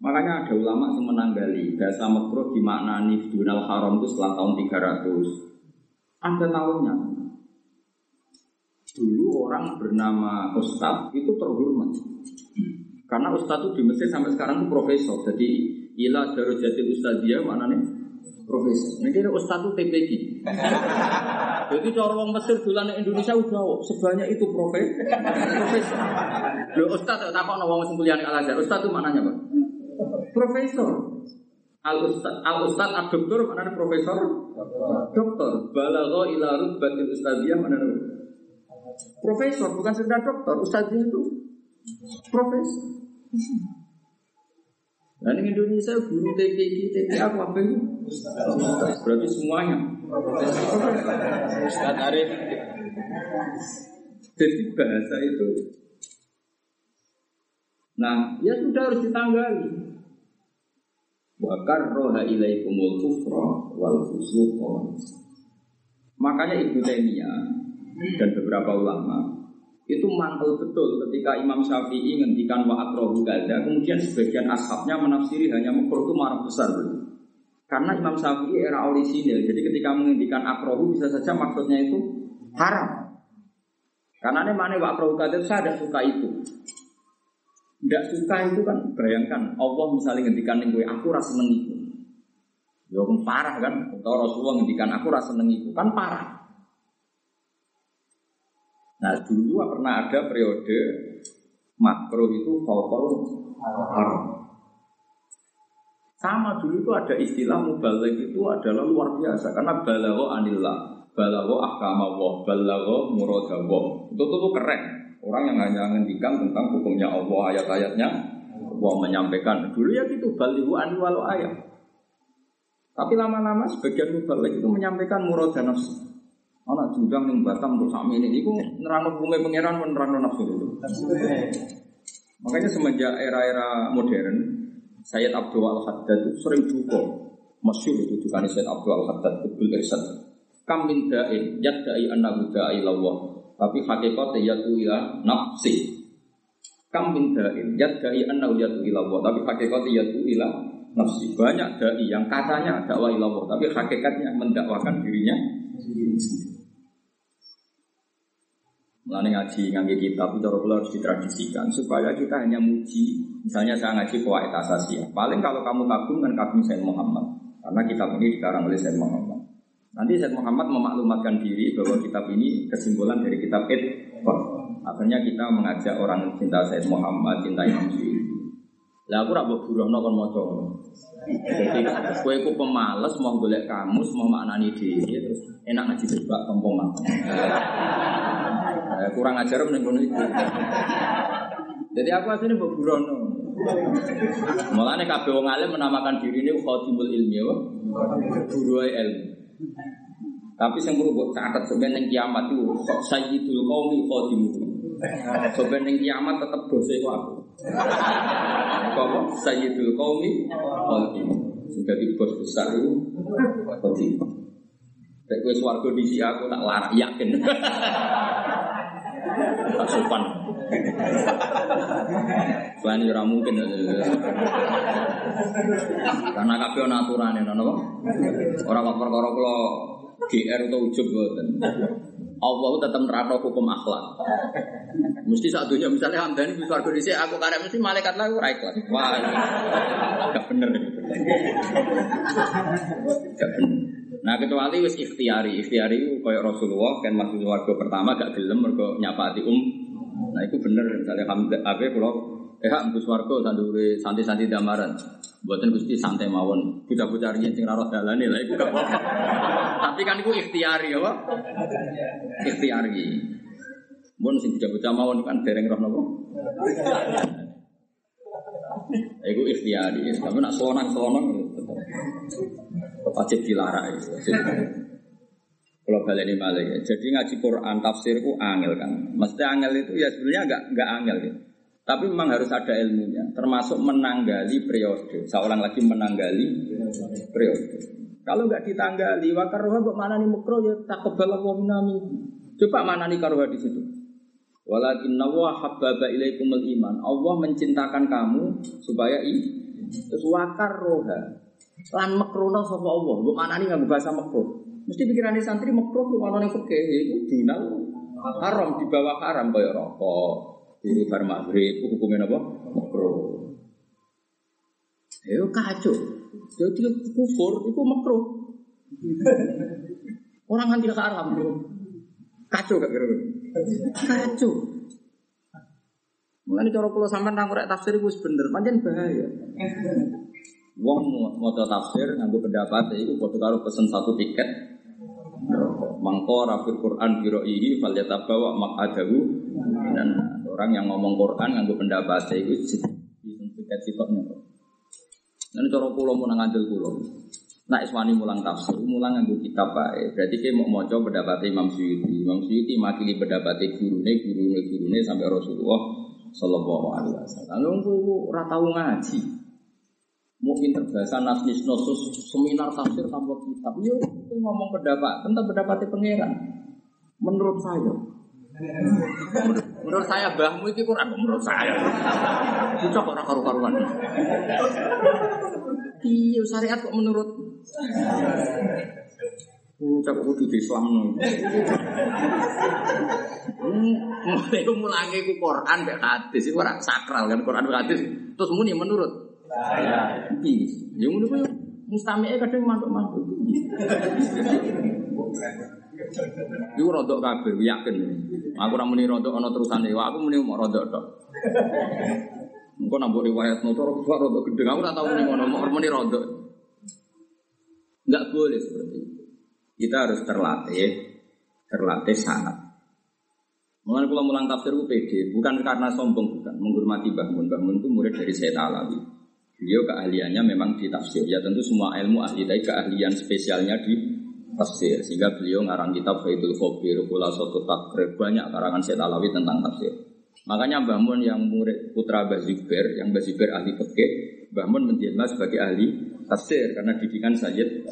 Makanya ada ulama yang menanggali bahasa makruh dimaknani dunal haram itu setelah tahun 300. Ada tahunnya. Dulu orang bernama Ustadz itu terhormat. Karena Ustadz itu di Mesir sampai sekarang itu profesor. Jadi ilah darujatil Ustadziyah mana nih? Profesor. Kira Ustadz itu TPG. Jadi cara orang Mesir bulan Indonesia udah sebanyak itu profesor. Profesor. Lo Ustadz tak kok nawang kuliah Al Azhar. Itu mananya pak? Profesor. Al Ustad, Al Ustad, Al Doktor mana profesor? Doktor. Balagho ila rutbatil ustadziyah mana Profesor bukan sekedar dokter, ustadznya itu profesor. Nah ini Indonesia guru TPI, TPA apa apa itu? Berarti semuanya. Ustadz Arif. Jadi bahasa itu. Nah, ya sudah harus ditanggali. Wakar roha ilaikumul kufra wal fusuqa. Makanya Ibnu Taimiyah dan beberapa ulama itu mantel betul ketika Imam Syafi'i ngendikan wa akrohu gada kemudian sebagian ashabnya menafsiri hanya makruh itu marah besar karena Imam Syafi'i era orisinil jadi ketika menghentikan akrohu bisa saja maksudnya itu haram. Karena ini mana wa akrohu gada saya tidak suka itu. Tidak suka itu kan bayangkan Allah misalnya ngendikan gue aku rasa seneng itu. Ya parah kan atau Rasulullah ngendikan aku rasa seneng itu. Kan parah Nah dulu pernah ada periode makro itu fokol haram. Sama dulu itu ada istilah mubalik itu adalah luar biasa karena balago anillah, balago ahkamawah, balago muradawo. Itu tuh keren. Orang yang hanya ngendikan tentang hukumnya Allah, ayat-ayatnya, Allah menyampaikan. Dulu ya gitu, balihu aniwalu ayat. Tapi lama-lama sebagian mubalik itu menyampaikan murad. Anak judang yang batam untuk sami ini, itu nerang hukumnya pangeran nerang nafsu itu. Makanya semenjak era-era modern, Sayyid Abdul Al Haddad sering duka, masyur itu duka Sayyid Abdul Al Haddad betul irsyad. Kam min da'in yadda'i annahu da'i lawah, tapi hakikatnya yatu ila nafsi. Kam min da'in yadda'i annahu yatu ila Allah, tapi hakikatnya yatu ila nafsi. Banyak dai yang katanya dakwah ilallah, tapi hakikatnya mendakwakan dirinya sendiri. Mulane ngaji ngangge kitab itu harus ditradisikan supaya kita hanya muji. Misalnya saya ngaji kuwait asasi. Paling kalau kamu kagum kan kagum Sayyid Muhammad. Karena kitab ini dikarang oleh Sayyid Muhammad. Nanti Sayyid Muhammad memaklumatkan diri bahwa kitab ini kesimpulan dari kitab Ed. Akhirnya kita mengajak orang cinta Sayyid Muhammad, cinta Imam Syuuti. Lah aku ora mbok burono kon maca. Jadi kowe ku pemales mau golek kamus, mau maknani dhewe terus enak ngaji sebab tompong Eh, kurang ajar meneng kono itu. Jadi aku aslinya mbok burono. Mulane kabeh wong alim menamakan diri ini khatimul ilmi ya. Guru ilmu. Tapi sing perlu mbok catet sebenarnya kiamat itu sayyidul qaumi khatimuh. Sebenarnya kiamat tetap dosa itu aku. Apa? Sayyidul qaumi khatimuh. Sudah di bos besar itu Khotimah. Kayak gue suarga di aku tak larang yakin. Tak sopan. Selain ora mungkin. Karena kabeh ana aturane ngono apa? Ora kok perkara kula GR atau ujub boten. Allah tetap nerapno hukum akhlak. Mesti saat dunia misalnya hamdani di suarga di aku karek mesti malaikat lah ora ikhlas. Wah, gak bener. Gak bener. Nah kecuali wis ikhtiari, ikhtiari itu kayak Rasulullah kan masuk warga pertama gak gelem mergo nyapati um. Nah itu bener misalnya hamdan apa kalau eh mbus warga sandure santi-santi damaran. Buatan gusti santai mawon, bocah-bocah riyen sing ora dalane lah iku gak apa-apa. Tapi kan itu ikhtiari apa? Ikhtiari. Mun sing bocah-bocah mawon kan dereng roh napa? Iku ikhtiari, tapi nak selonang-selonang wajib dilarang itu. Kalau balik ini malah ya. Jadi ngaji Quran tafsir itu angel kan. Mesti angel itu ya sebenarnya enggak enggak angel gitu. Tapi memang harus ada ilmunya, termasuk menanggali periode. Seorang lagi menanggali periode. Kalau nggak ditanggali, wakaroha kok mana nih mukro ya tak kebal minami. Coba mana nih karoha di situ. Walakin nawa habbaba ilaikumul iman. Allah mencintakan kamu supaya i terus wakaroha. Lan makrono sapa Allah. Kok mana nih nggak bahasa makro. Mesti pikirannya santri makro mana nih fikih itu dunal haram di bawah haram kayak rokok, turu bar maghrib, hukumnya apa? Makro. Ayo kacau. Jadi kufur itu makro. Orang nganti haram bro. Kacau gak kira Kacau. Mulai cara kalau sampai nangkrek tafsir itu bener, bahaya. Wong mau tafsir nganggo pendapat itu foto karo pesen satu tiket. Mangko rafir Quran falyata bawa makadahu dan orang yang ngomong Quran nganggo pendapat itu tiket sitoknya. Dan cara pulau mau ngandel pulau. Nah iswani mulang tafsir, mulang nganggo kitab bae. Berarti dia mau maca pendapat Imam Suyuti. Imam Suyuti makili pendapat gurune, gurune, gurune sampai Rasulullah Sallallahu Alaihi Wasallam. Lalu ora tau ngaji. Mungkin terbahasa nasnis nosus seminar tafsir tanpa kitab. Yo itu ngomong pendapat tentang pendapatnya pangeran. Menurut saya, saya bahmu itu Quran menurut saya. Bocah kok karu-karuan. Iya syariat kok menurut Bocah kok kudu Islam no. Mulai mulangi ku Quran mek hadis iku ora sakral kan Quran mek hadis. Terus muni menurut saya. Iya, yang ngono kuwi mustami'e kadang mantuk-mantuk. Iku rodok kabeh yakin. Aku ora muni rodok ana terusane. Aku muni mau rodok tok. Engko riwayat motor aku rodok gede. Aku ora tau muni ngono, mau muni rodok. Enggak boleh seperti itu. Kita harus terlatih, terlatih sangat. Mulai kalau mulang tafsir UPD, bukan karena sombong, bukan menghormati. Mbah Mun itu murid dari Sayyid Alawi. Beliau keahliannya memang di tafsir. Ya tentu semua ilmu ahli, tapi keahlian spesialnya di tafsir. Sehingga beliau ngarang kitab Faidul Khobir, Kula Soto Takrib, banyak karangan Sayyid Alawi tentang tafsir. Makanya Mbah Mun yang murid putra Mbah yang Mbah ahli fikih, Mbah Mun menjelma sebagai ahli tafsir karena didikan Sayyid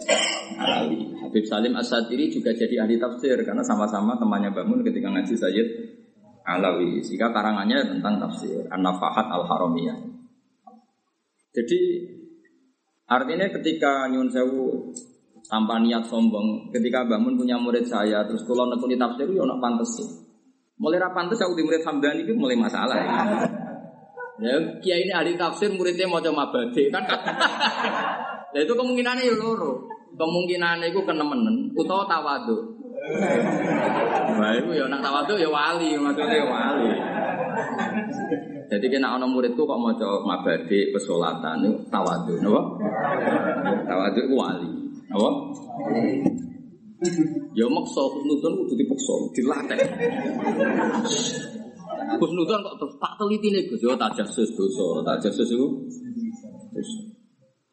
Alawi. Habib Salim As-Sadiri juga jadi ahli tafsir karena sama-sama temannya Mbah Mun ketika ngaji Sayyid Alawi. Sehingga karangannya tentang tafsir An-Nafahat Al-Haramiyah. Jadi artinya ketika Nyun Sewu tanpa niat sombong, ketika Mbah Mun punya murid saya, terus kalau nekuni tafsir, ya nak pantas sih. Mulai ra pantes aku murid Hamdani itu mulai masalah. Ya. Ya, ini ahli tafsir, muridnya mau coba mabade kan. Nah itu kemungkinannya ya loro. Kemungkinannya itu kenemenen, utawa tawadu. Itu ya nak tawadu ya wali, maksudnya wali. Jadi kena orang muridku kok mau coba mabade pesolatan itu tawadu, napa? Tawadu wali, napa? Ya maksa husnudon kudu dipaksa, dilatih. Husnudon kok terus tak teliti nih Gus, yo tajasus dosa, tajasus itu. Terus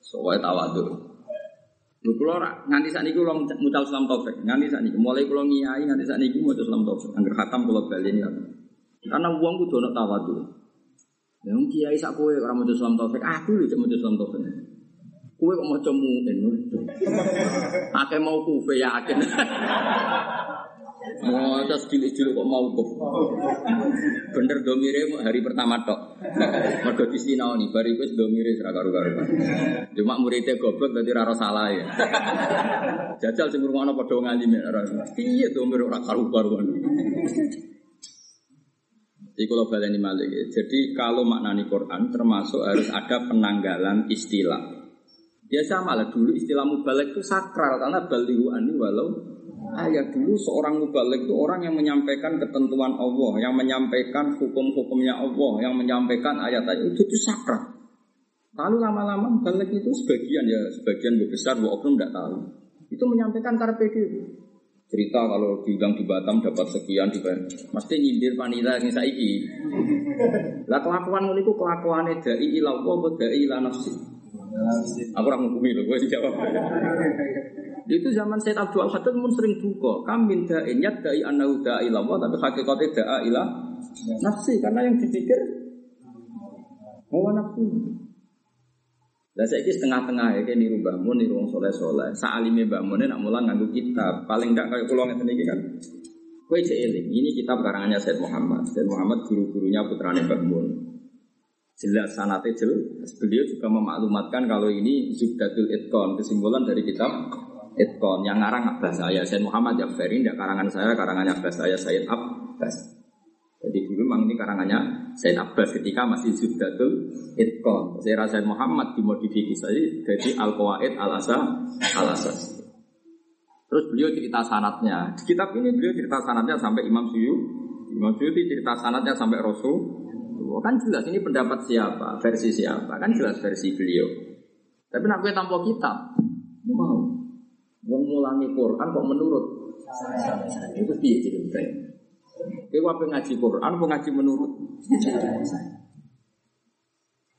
soalnya tawadu. Lho kula nganti sakniki kula mucal Islam Taufik, nganti sakniki mulai kula ngiyai nganti sakniki mucal Islam Taufik, angger khatam kula baleni Karena wong kudu ana tawadu. Yang kiai sak kowe ora mucal Islam Taufik, aku lho cek Islam Taufik. Kue kok mau mu'in. Akeh mau kufe yakin. Mau terus cilik-cilik kok mau kuf. Bener domire hari pertama tok. Mergo disinoni bar iku wis domire ora karo-karo. Cuma muridnya goblok dadi ora salah ya. Jajal sing ngrungokno padha ngalim ora. Piye domire ora kalau baleni malik, jadi kalau maknani Quran termasuk harus ada penanggalan istilah. Ya sama lah dulu istilah mubalik itu sakral karena balihu ani walau ayat dulu seorang mubalik itu orang yang menyampaikan ketentuan Allah, yang menyampaikan hukum-hukumnya Allah, yang menyampaikan ayat-ayat itu itu sakral. Lalu lama-lama mubalik itu sebagian ya sebagian besar bu oknum tidak tahu. Itu menyampaikan karpe cerita kalau diundang di Batam dapat sekian di Mesti nyindir panita yang saiki. Lah kelakuan itu kelakuan dai ilah Allah, dai ilah nafsi. Aku orang menghukumi loh, gue dijawab. Itu zaman Said Abdul Haddad pun sering duka. Kam min da'in da'i annahu da'i lama, tapi hakikatnya da'a ilah nafsi. Karena yang dipikir hawa nafsu. Lah saya setengah-tengah ya kayak niru bangun, niru wong soleh soleh. Saalime bangun nak mulang nganggu kitab. Paling tidak kayak pulau ngeten kan. Kue. Ini kitab karangannya Said Muhammad. Said Muhammad guru-gurunya putrane bangun jelas sanate jelas. Beliau juga memaklumatkan kalau ini Zubdatul Itkon, kesimpulan dari kitab Itkon yang ngarang Abbas saya, Said Muhammad Jafar ini karangan saya, karangannya Abbas saya, Said Abbas. Jadi dulu memang ini karangannya Said Abbas ketika masih Zubdatul Itkon. Saya rasa Muhammad dimodifikasi jadi Al-Qawaid Al-Asa Al-Asas. Terus beliau cerita sanatnya. Di kitab ini beliau cerita sanatnya sampai Imam Suyu. Imam Suyu cerita sanatnya sampai Rasul kan jelas ini pendapat siapa, versi siapa, kan jelas versi beliau. Tapi nak gue tanpa kitab, mau. Ngulangi Quran kok menurut itu dia jadi baik. Kowe wae ngaji Quran, apa ngaji menurut?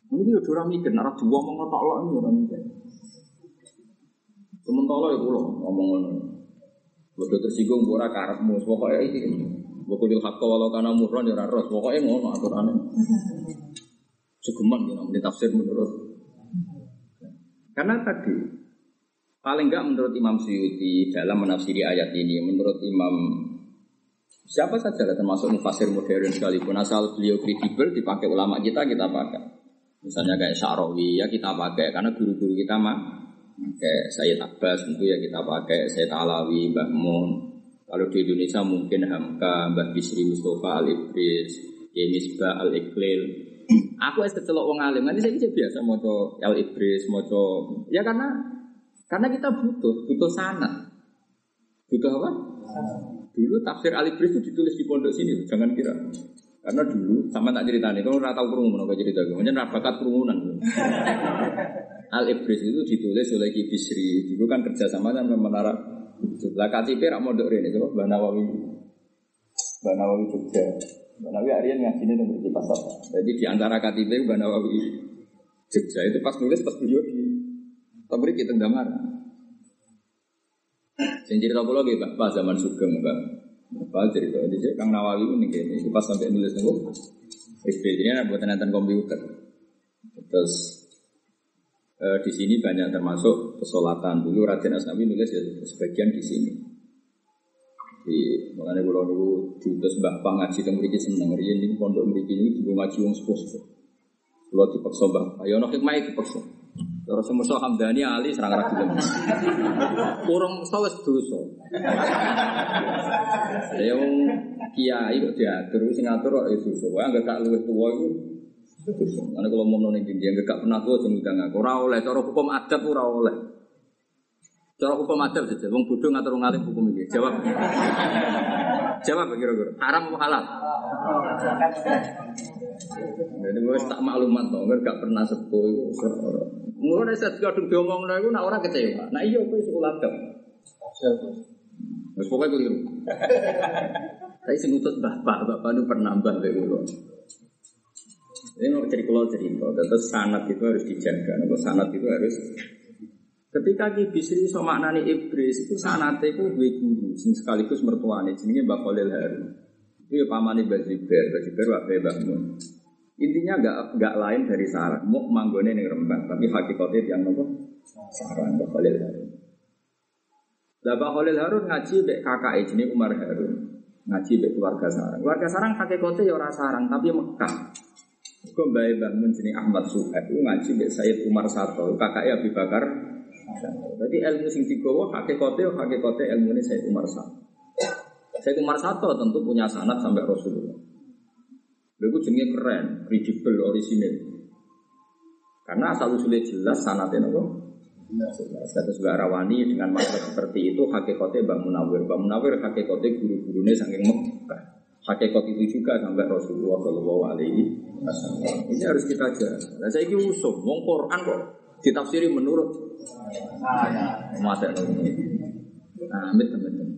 Ini dia orang mikir, nara dua mau ngotak lo ini orang mikir. Sementara ya pulau ngomong ngono. Bodoh tersinggung, bora karepmu, pokoknya itu. Bukulil hakka walau kana murran ya ros. Pokoknya ngono aturannya. Segeman ya namanya tafsir menurut. Karena tadi paling enggak menurut Imam Suyuti dalam menafsiri ayat ini, menurut Imam siapa saja termasuk mufasir modern sekalipun asal beliau kredibel dipakai ulama kita kita pakai. Misalnya kayak Syarawi ya kita pakai karena guru-guru kita mah kayak Sayyid Abbas tentu ya kita pakai Sayyid Alawi, Mbah Mun, kalau di Indonesia mungkin Hamka, Mbak Bisri Mustafa Al Ibris, Yemisba Al Iqlil. Aku es kecelok wong alim, nanti saya biasa mau Al Ibris, mau ya karena karena kita butuh, butuh sanat. Butuh apa? Dulu tafsir Al Ibris itu ditulis di pondok sini, jangan kira. Karena dulu sama tak cerita nih, kalau tahu kerumunan apa cerita gue, macam bakat kerumunan. Al Ibris itu ditulis oleh Ki Bisri, dulu kan kerjasama dengan menara lah KTP rak mondok rene coba Mbak Nawawi. Mbak Nawawi Jogja. Mbak Nawawi Aryan ngajinya nomor di pasar. Jadi di antara KTP Mbak Nawawi Jogja itu pas nulis pas beliau di Tabri kita gambar. Sing cerita kula nggih Pak zaman Sugeng Mbak. Bapak cerita jadi Kang Nawawi ini itu pas sampai nulis nopo. SPJ-nya buat nonton komputer. Terus e, di sini banyak termasuk pesolatan. Dulu Raden Asnawi nulis ya sebagian di sini. Di mengenai pulau dulu diutus Mbah Pang ngaji tentang mereka seneng. Ini pondok mereka ini juga ngaji yang sepuh sepuh. Kalau dipaksa Mbah, ayo nak hikmah itu paksa. Terus semua Hamdani Ali serang ragu lagi. Kurang sawes dosa. Yang kiai kok diatur, sing ngatur itu dosa. Wah enggak tak luwih tua itu karena kalau mau nongeng dia gak pernah tua jangan udah ngaku. Ora oleh, cara hukum adat ora oleh. Cara hukum adat saja, wong bodoh ngatur ngalim hukum ini. Jawab. Jawab kira-kira. Haram atau halal? Jadi gue tak maklumat dong, gak pernah sepuh. Mulai saya kadung diomong itu, nak orang kecewa. Nah iya, gue sekolah adab. Mas pokoknya keliru. Tapi sing utus bapak, bapak itu pernah mbah dulu. Ini mau cerita kalau cerita, terus sanat itu harus dijaga. Kalau sanat itu harus Ketika Ki Bisri so maknani iblis itu sanat itu dua guru, sing sekaligus mertuane jenenge Mbak Khalil Haru. Itu ya pamane Mbak Ziber, Mbak Ziber wae bangun. Intinya enggak enggak lain dari syarat, mau manggone ning Rembang, tapi hakikatnya yang nopo sarang Mbak Khalil Harun. Lah Mbak Khalil Harun ngaji mbek kakak jenenge Umar Harun. Ngaji mbek keluarga sarang. Keluarga sarang hakikate ya ora sarang tapi Mekah. Mbak Mbah Mun jenenge Ahmad Suhaib ku ngaji mbek Sayyid Umar Sato, kakaknya Abu Bakar. Jadi ilmu sing digawa hakikate hakikate ilmune Sayyid Umar Sato. Sayyid Umar Sato tentu punya sanad sampai Rasulullah. Lha jenenge keren, credible, orisinil. Karena asal usulnya jelas sanatnya nopo. Status Mbak Rawani dengan masalah seperti itu hakikatnya Mbak Munawir. Mbak Munawir hakikatnya guru-gurunya saking Mekah. Hakikat itu juga sampai Rasulullah Shallallahu Alaihi. Ini harus kita jaga. Nah, saya ini usum, wong Quran kok ditafsiri menurut masa ini. Nah, amit teman-teman.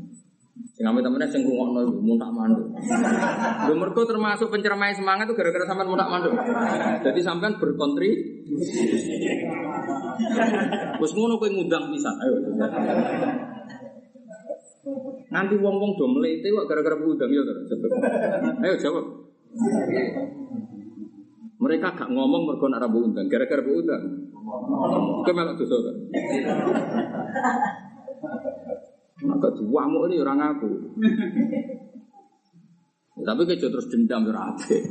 Sing amit temennya sing rungokno iku mun tak manduk. Lho mergo termasuk penceramai semangat itu gara-gara sampean mun tak manduk. Jadi sampean berkontribusi. Wes ngono kowe ngundang pisan. Ayo. Nanti wong-wong do mlete kok gara-gara ngundang ya to. Ayo jawab. Mereka gak ngomong mergo nak rabu undang, gara-gara bu undang. Kowe melok dosa to. Maka duamu ini orang aku. Ya, tapi kejo terus dendam ya apik.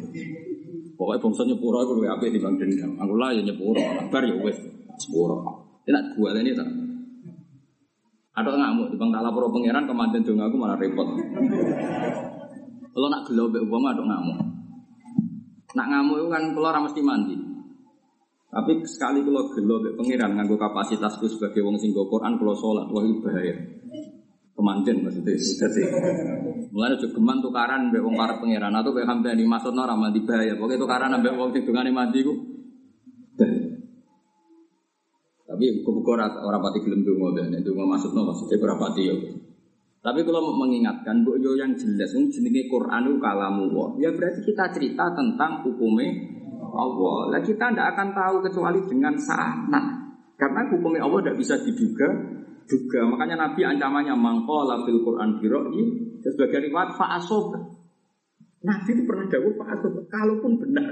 Pokoknya bangsa nyepuro itu lebih apik dibanding dendam. Aku lah ya nyepuro, bar ya wes sepuro. Tidak dua ini tak. Ada ngamuk, di bang tak lapor pangeran kemanten dong aku malah repot. Kalau nak gelo be uang ada ngamuk. Nak ngamuk itu kan keluar mesti mandi. Tapi sekali kalau gelo be pangeran nganggo kapasitasku sebagai wong sing Quran kalau sholat wah itu bahaya. Kemanten maksudnya jadi mulai juga geman tukaran be wong para pangeran atau be hamdani maksudnya ramah di bahaya. Pokoknya tukaran ambek wong sing dungane mandi ku. Tapi buku-buku orang pati gelem dongo dan itu maksudnya maksudnya pati ya. Tapi kalau mengingatkan bu yo yang jelas ini jenenge Quran itu kalamu Allah. Ya berarti kita cerita tentang hukumnya Allah. Lah kita tidak akan tahu kecuali dengan sanad. Karena hukumnya Allah tidak bisa diduga juga. Makanya Nabi ancamannya mangkola fil Quran biroi sebagai riwayat fa'asob. Nabi itu pernah jawab fa'asob. Kalaupun benar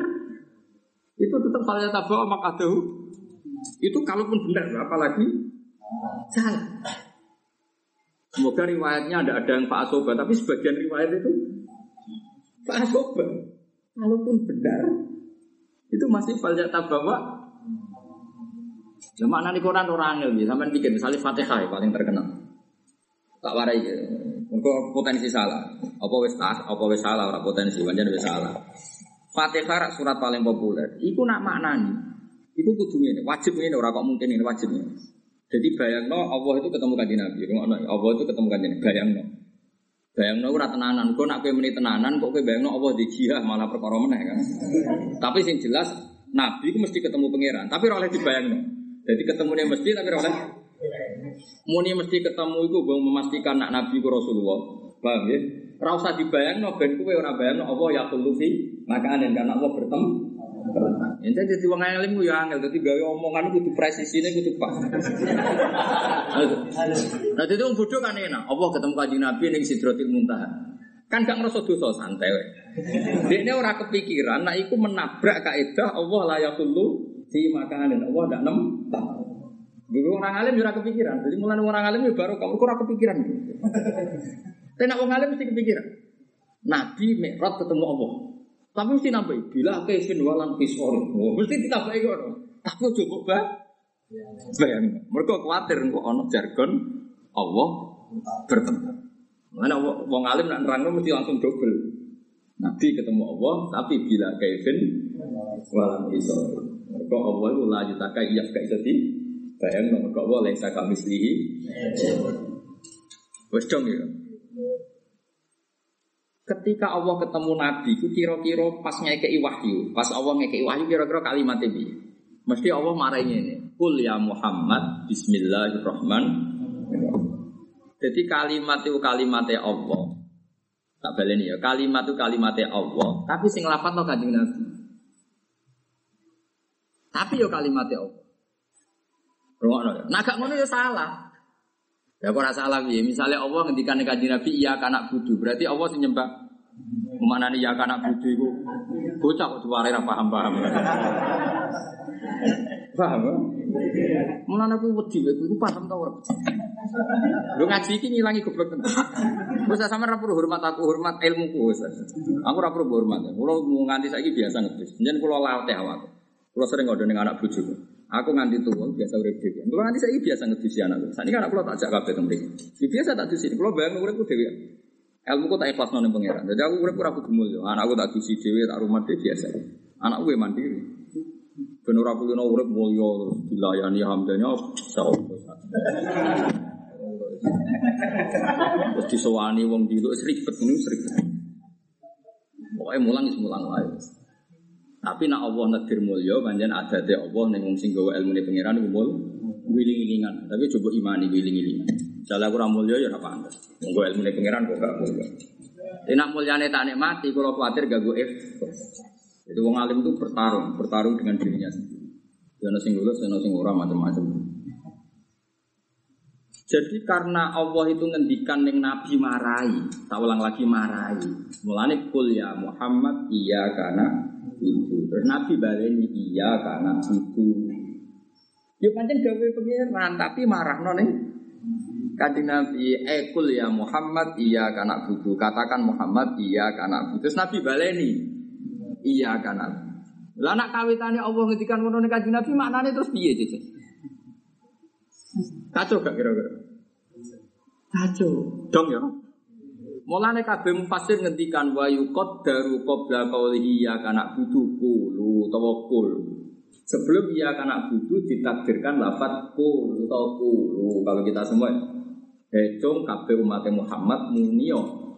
itu tetap saya tabawa maka itu kalaupun benar apalagi salah. Semoga riwayatnya ada ada yang Pak Asoba, tapi sebagian riwayat itu Pak Asoba. Kalaupun benar, itu masih banyak tabawa. Ya makna di Quran orang angel sampai bikin misalnya Fatihah yang paling terkenal. Tak warai. Untuk potensi salah. Apa wis tas, apa wis salah ora potensi, pancen wis salah. Fatihah surat paling populer. Iku nak maknani. Iku kudu ini, wajib ini ora kok mungkin ini wajib ini. Jadi bayang no Allah itu ketemu kanjeng Nabi. Allah itu ketemu kanjeng Nabi. Bayang no. Bayang no ora tenanan. Kok nak kowe meni tenanan kok kowe bayang no Allah di jihad malah perkara meneh kan. Tapi sing jelas Nabi itu mesti ketemu pangeran. Tapi ora oleh dibayang no. Jadi ketemunya mesti tapi oleh. Muni mesti ketemu itu bang memastikan nak Nabi ku Rasulullah. Paham ya? Ora usah dibayang no ben kowe ora bayang no Allah ya tulufi maka karena Allah bertemu Ente jadi wong alim ku ya angel, dadi gawe omongan kudu presisine kudu pas. Nah, itu wong bodoh kan enak. Allah ketemu Kanjeng Nabi ning Sidratil Muntaha. Kan gak ngerasa dosa santai wae. Dekne ora kepikiran nek iku menabrak kaidah Allah la yaqulu fi makanin. Allah ndak nem. Dulu orang alim ora kepikiran. Jadi mulai orang alim ya baru kamu ora kepikiran. Nek wong alim mesti kepikiran. Nabi Mi'raj ketemu Allah. Tapi mesti nambahi bila kaifin walan kisori. Oh, mesti ditambahi kok. Tapi coba bah. Bayang, mereka khawatir kok ono jargon Allah bertemu. Mana wong alim nak nerangno mesti langsung double. Nabi ketemu Allah, tapi bila kaifin walan kisori. Mereka Allah itu la yutaka iya iso di bayang mereka Allah laisa kamislihi. Wes dong ya. Ketika Allah ketemu Nabi, itu kira-kira pas ngekei wahyu, pas Allah ngekei wahyu kira-kira kalimat ini. Mesti Allah marahnya ini. Kul ya Muhammad, Bismillahirrahmanirrahim. Jadi kalimat itu kalimatnya Allah. Tak balen ya, kalimat itu kalimatnya Allah. Tapi sing lapat lo kanjeng Nabi. Tapi yo kalimatnya Allah. Rungokno ya. Nah gak ngono ya salah. Ya kok rasa salah ya. Misalnya Allah ngendikan kanjeng Nabi iya kanak budu, berarti Allah sing nyembah Mana nih ya kanak budu itu bocah kok diwarai paham paham. Paham? Mulane aku wedi iku paham ta ora? Lu ngaji iki ngilangi goblok. Wis sampe ora perlu hormat aku, hormat ilmuku wis. Aku ora perlu hormat. Kulo mau nganti saiki biasa ngedus. Njen kulo latih awak. Kulo sering ngodo ning anak bojoku. Aku nganti tuwa biasa urip dhewe. Kulo nganti saiki biasa ngedus anakku. Saiki anak kulo tak ajak kabeh teng mriki. Biasa tak dusi. Kulo bayang uripku dhewe. Ilmu ku tak ikhlas nang pangeran. Jadi aku urip ora kudu mulya. Anakku tak dusi dhewe, tak rumah dhewe biasa. Anakku ya mandiri. Ben ora kuwi urip mulya dilayani hamdanya insyaallah. Terus disowani wong dulu seribet ini seribet. Pokoknya mulang is mulang wae. Tapi nak Allah nedir mulya panjen adate Allah ning wong sing gawe ilmune pangeran iku mul wiling-wilingan. Tapi coba imani wiling-wilingan. Jala ora mulya ya ora pantes. Wong gawe ilmune pangeran kok gak mulya. Enak mulyane tak nikmati kalau khawatir gak gue Jadi wong alim itu bertarung, bertarung dengan dirinya sendiri. Yana sing lulus, yana sing ora macam-macam. Jadi karena Allah itu ngendikan yang Nabi marai, tak ulang lagi marai. Mulane kul ya Muhammad iya karena itu. Terus Nabi baleni iya karena itu. Ya pancen gawe pengiran tapi marah nih. Kanjeng Nabi, eh kul ya Muhammad iya karena butuh. Katakan Muhammad iya karena butuh. Terus Nabi baleni iya karena. Lah nak Allah ngendikan ngono ning Kanjeng Nabi maknane terus piye, Cece? Kacau gak kira-kira? Kacau. Dong ya. Mulane kabeh mufasir ngendikan wa yuqaddaru qabla qawlihi ya kana butuh kulu tawakkul. Sebelum ia kana butuh ditakdirkan lafat kul atau kulu. Kalau kita semua hitung kabeh umat Muhammad munio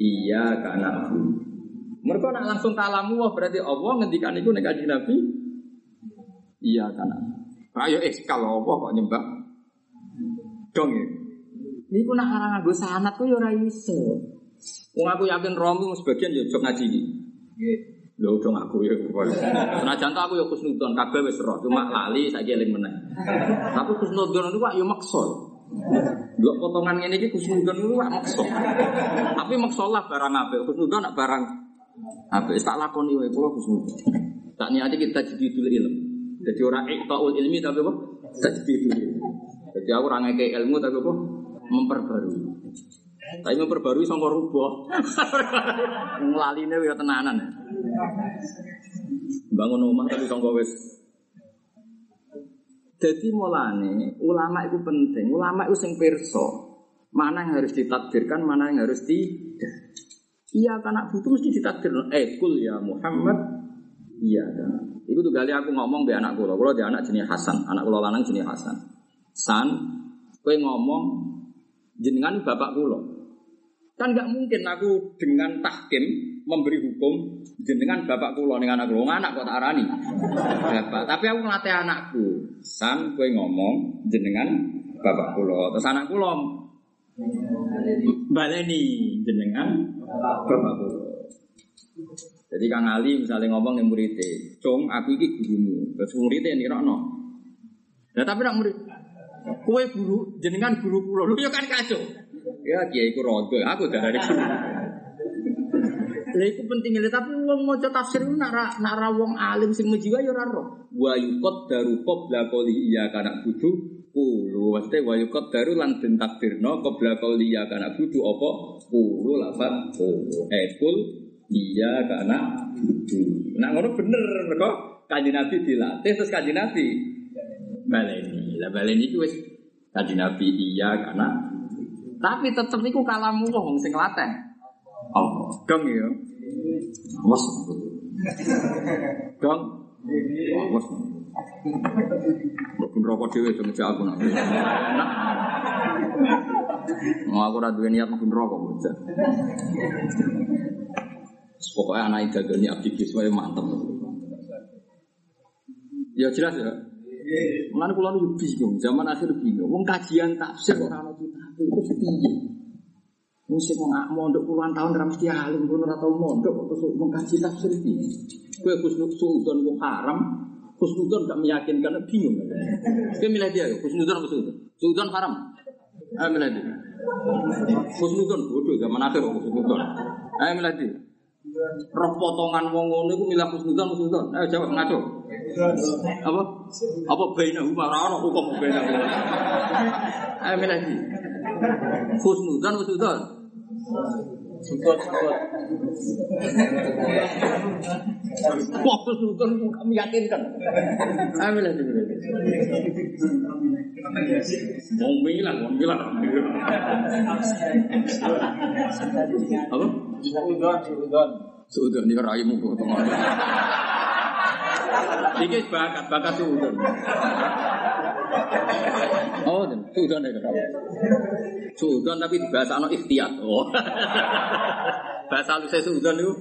iya kana butuh. Mereka nak langsung kalamu wah berarti Allah ngendikan itu nek Nabi. Iya kana. Ayo eh kalau Allah kok nyembah dong ya. Ini ku nak ngarang nganggo sanat ku ora iso. Wong aku yakin romi sebagian ya jok ngaji iki. Lho dong aku ya. Senajan aku ya kusnudon kabeh wis roh, cuma lali saiki eling meneh. Tapi kusnudon itu Pak ya maksa. Delok potongan ngene iki kusnudon itu Pak maksa. Tapi maksa lah barang apik. Kusnudon nak barang apik tak lakoni wae kula kusnudon. Tak niati kita jadi ilmu. Jadi orang iktaul ilmi tapi apa? Tajdidul ilmi. Jadi aku orang ngeke ilmu tapi apa? Memperbarui. Tapi memperbarui sama rubah. Ngelaline ya tenanan. Bangun rumah tapi sama wis. Jadi mulane ulama itu penting. Ulama itu sing perso. Mana yang harus ditakdirkan, mana yang harus tidak. Iya karena butuh mesti ditakdir. Eh kul ya Muhammad. Iya kan. Itu tuh kali aku ngomong be anak kulo. Kulo dia anak jenis Hasan. Anak kulo lanang jenis Hasan. San, kue ngomong jenengan bapak kulo. Kan nggak mungkin aku dengan tahkim memberi hukum jenengan bapak kulo dengan anak kulo anak kok tak arani. Bapak. Tapi aku ngelatih anakku. San, kue ngomong jenengan bapak kulo. Terus anak kulo baleni jenengan bapak kulo. Jadi Kang Ali misalnya ngomong nih muridnya, Cung, aku ini gurumu. Terus muridnya ini no. Nah tapi nak murid, kue guru, jenengan guru pulau, lu ya kan kacau. Ya kiai ku rodo, aku udah dari guru. Lah itu penting tapi wong maca tafsir ku nara nara wong alim sing mejiwa ya ora roh. Wa yuqad daru qabla qoli iya kana budu kulo. Maksudnya wa yuqad daru lan den takdirno qabla qoli iya kana budu apa kulo lafat kulo. Eh iya karena budu. Nah ngono bener mereka kanjeng Nabi dilatih terus kanjeng Nabi baleni. Lah baleni ku wis kanjeng Nabi iya karena tapi tetep niku kalamu wong sing latih. Oh, dong ya. Mas. Dong. Mas. Mbok rokok dhewe aja ngejak aku nak. Mau aku ora duwe niat mbun rokok bocah. Pokoknya anak itu gani abdi kiswa mantep. Ya jelas ya. Mulane kula nu bingung, zaman akhir bingung. Wong kajian tafsir ora ana kitab itu piye? Mesti mau nggak mondok puluhan tahun dalam mesti alim pun ora tau mondok terus mengkaji tafsir iki. Kowe khusnudon kok haram, khusnudon gak meyakinkan bingung. Kowe milih dia, khusnudon apa khusnudon? Khusnudon haram. Ayo milih dia. Khusnudon bodoh zaman akhir khusnudon. Ayo milih dia. Roh potongan wong ngono iku milih khusnudon khusnudon. Ayo jawab ngaco. Apa? Apa baina huma ora ono hukum baina huma. Ayo milih iki. Sukut. Wah, husnudan kami yakinkan. Milih iki. Mau milih, mau milih. Apa? Suudon, suudon. Suudon ini raimu kok teman. Iki bakat bakat suudon. Oh, dan suudon ya kamu. Suudon tapi bahasa ano ikhtiyat. Oh. bahasa lu saya suudon itu.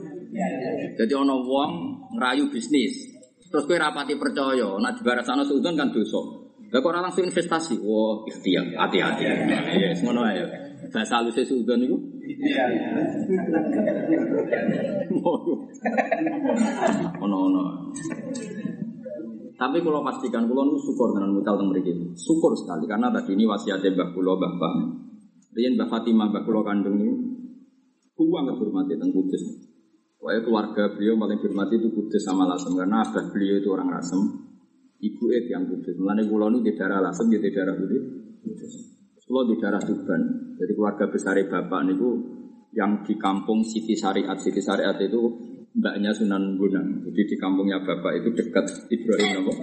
Jadi ono wong ngerayu bisnis. Terus kowe rapati percaya, nak di barat sana suudon kan dosa. Lah kok langsung investasi? Wah, ikhtiyat, hati-hati. Ya, ngono ae. Bahasa saya suudon itu. Ono-ono. Tapi kalau pastikan kalau nu syukur dengan mutal teng mriki. Syukur sekali karena tadi ini wasiatnya Mbah Kula Mbah Bah. Riyen Mbah Fatimah Mbah Kula kandung ini kuwa nggak hormati teng Kudus. Pokoknya keluarga beliau paling hormati itu Kudus sama Lasem karena abah beliau itu orang Lasem, ibu itu yang Kudus. Mulane kula nu di daerah Lasem di daerah Kudus. Kula di daerah Tuban. Jadi keluarga besar bapak niku yang di kampung Siti Syariat. Siti Syariat itu mbaknya Sunan Bonang. Jadi di kampungnya bapak itu dekat Ibrahim Nopo.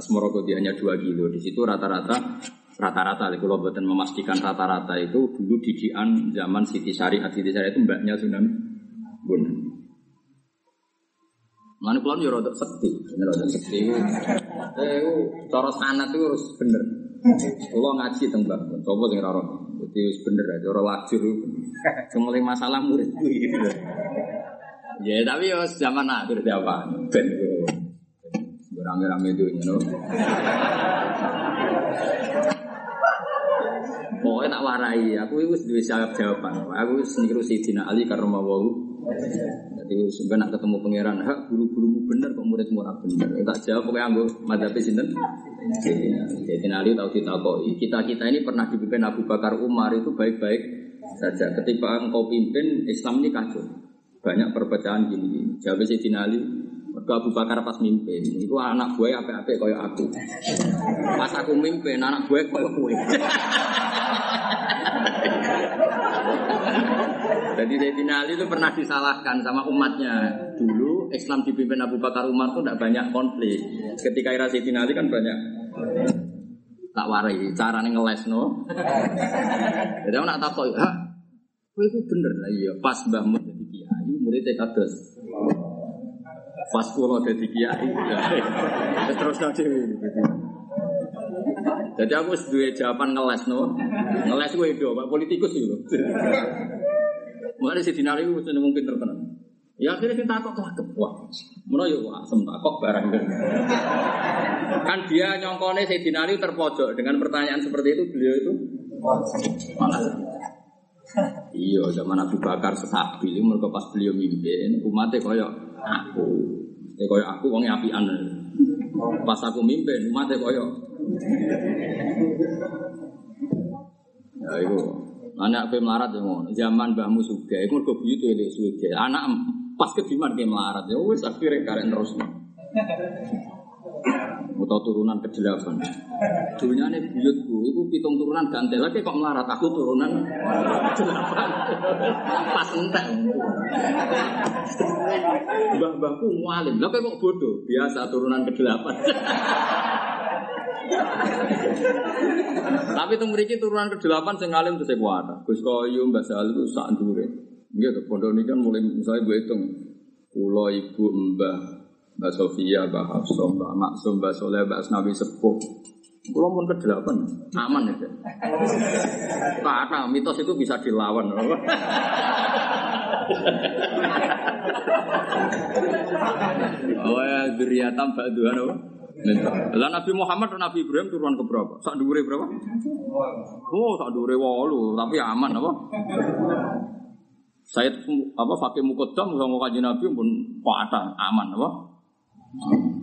Asmoro hanya 2 kilo. Di situ rata-rata rata-rata kalau buatan memastikan rata-rata itu dulu didian zaman Siti Syariat. Siti Syariat itu mbaknya Sunan Bonang. Mana pulang yo rodok sekti, rodok sekti. Eh, cara sanat itu harus bener. Kalau ngaji bangun, coba sing raro. Jadi harus bener ya, cara lajur masalah murid. Ya tapi ya zaman akhir siapa? Ben itu. Rame-rame you know. Pokoknya tak warai, aku itu duwe jawab jawaban. Aku niru Sayyidina Ali karena mau Jadi sebenarnya ketemu pangeran, hak guru-gurumu bener kok muridmu ora bener. Tak jawab pokoknya anggo madzhabe sinten? Sayyidina Ali tahu ditakoi. Kita-kita ini pernah dipimpin Abu Bakar Umar itu baik-baik saja. Ketika engkau pimpin Islam ini kacau. Banyak perpecahan gini. Jawab Sayyidina Ali, Mergo Abu Bakar pas mimpin, itu anak gue apa-apa kayak aku. Pas aku mimpin, anak gue kayak gue. Jadi Sayyidina Ali itu pernah disalahkan sama umatnya. Dulu Islam dipimpin Abu Bakar Umar itu tidak banyak konflik. Ketika era Sayyidina Ali kan banyak tak warai carane ngeles no. Jadi nak takut, ha, kowe itu bener lah iya. Pas mbahmu jadi kiai, muridnya kados. Pas kulo jadi kiai, terus nanti. Jadi aku dua jawaban ngeles no, ngeles gue do, pak politikus itu. Mulai si dinari itu mungkin terkenal. Ya akhirnya kita takut kelakep. Wah, ya wah, asem takut barang kan. dia nyongkone si dinari terpojok dengan pertanyaan seperti itu beliau itu malah. Iya, zaman Abu Bakar sesabil, mereka pas beliau mimpin, umatnya koyok aku, ya koyok aku wongnya apian. Pas aku mimpin, umatnya koyok. Ya itu, anak pe melarat ya ngono. Zaman mbahmu suga, iku mergo buyut elek suwe. Anak pas ke melarat ya wis akhire karen terus. Atau turunan ke delapan. Dulunya nih buyutku, itu pitung turunan gantel lagi kok melarat. Aku turunan delapan. Pas entek. Mbah-mbahku mualim. Lah kok bodoh? Biasa turunan ke delapan. Tapi itu mriki turunan ke delapan sing alim terus kuat. Gus Koyo Mbah Sal itu sak ndure. Nggih ini kan mulai misalnya gue hitung Kulo ibu Mbah Mbak Sofia, Mbak Hafsah, Mbak Maksum, Mbak Soleh, Mbak Asnawi Sepuh. Kulo pun ke delapan, aman ya. Karena mitos itu bisa dilawan. Oh ya, duriatam ba'duhan apa? Lah Nabi Muhammad dan Nabi Ibrahim turunan ke berapa? Sak dhuwure berapa? Oh, sak dhuwure 8, tapi aman apa? Saya apa pakai mukodam sama kaji Nabi pun patah aman apa?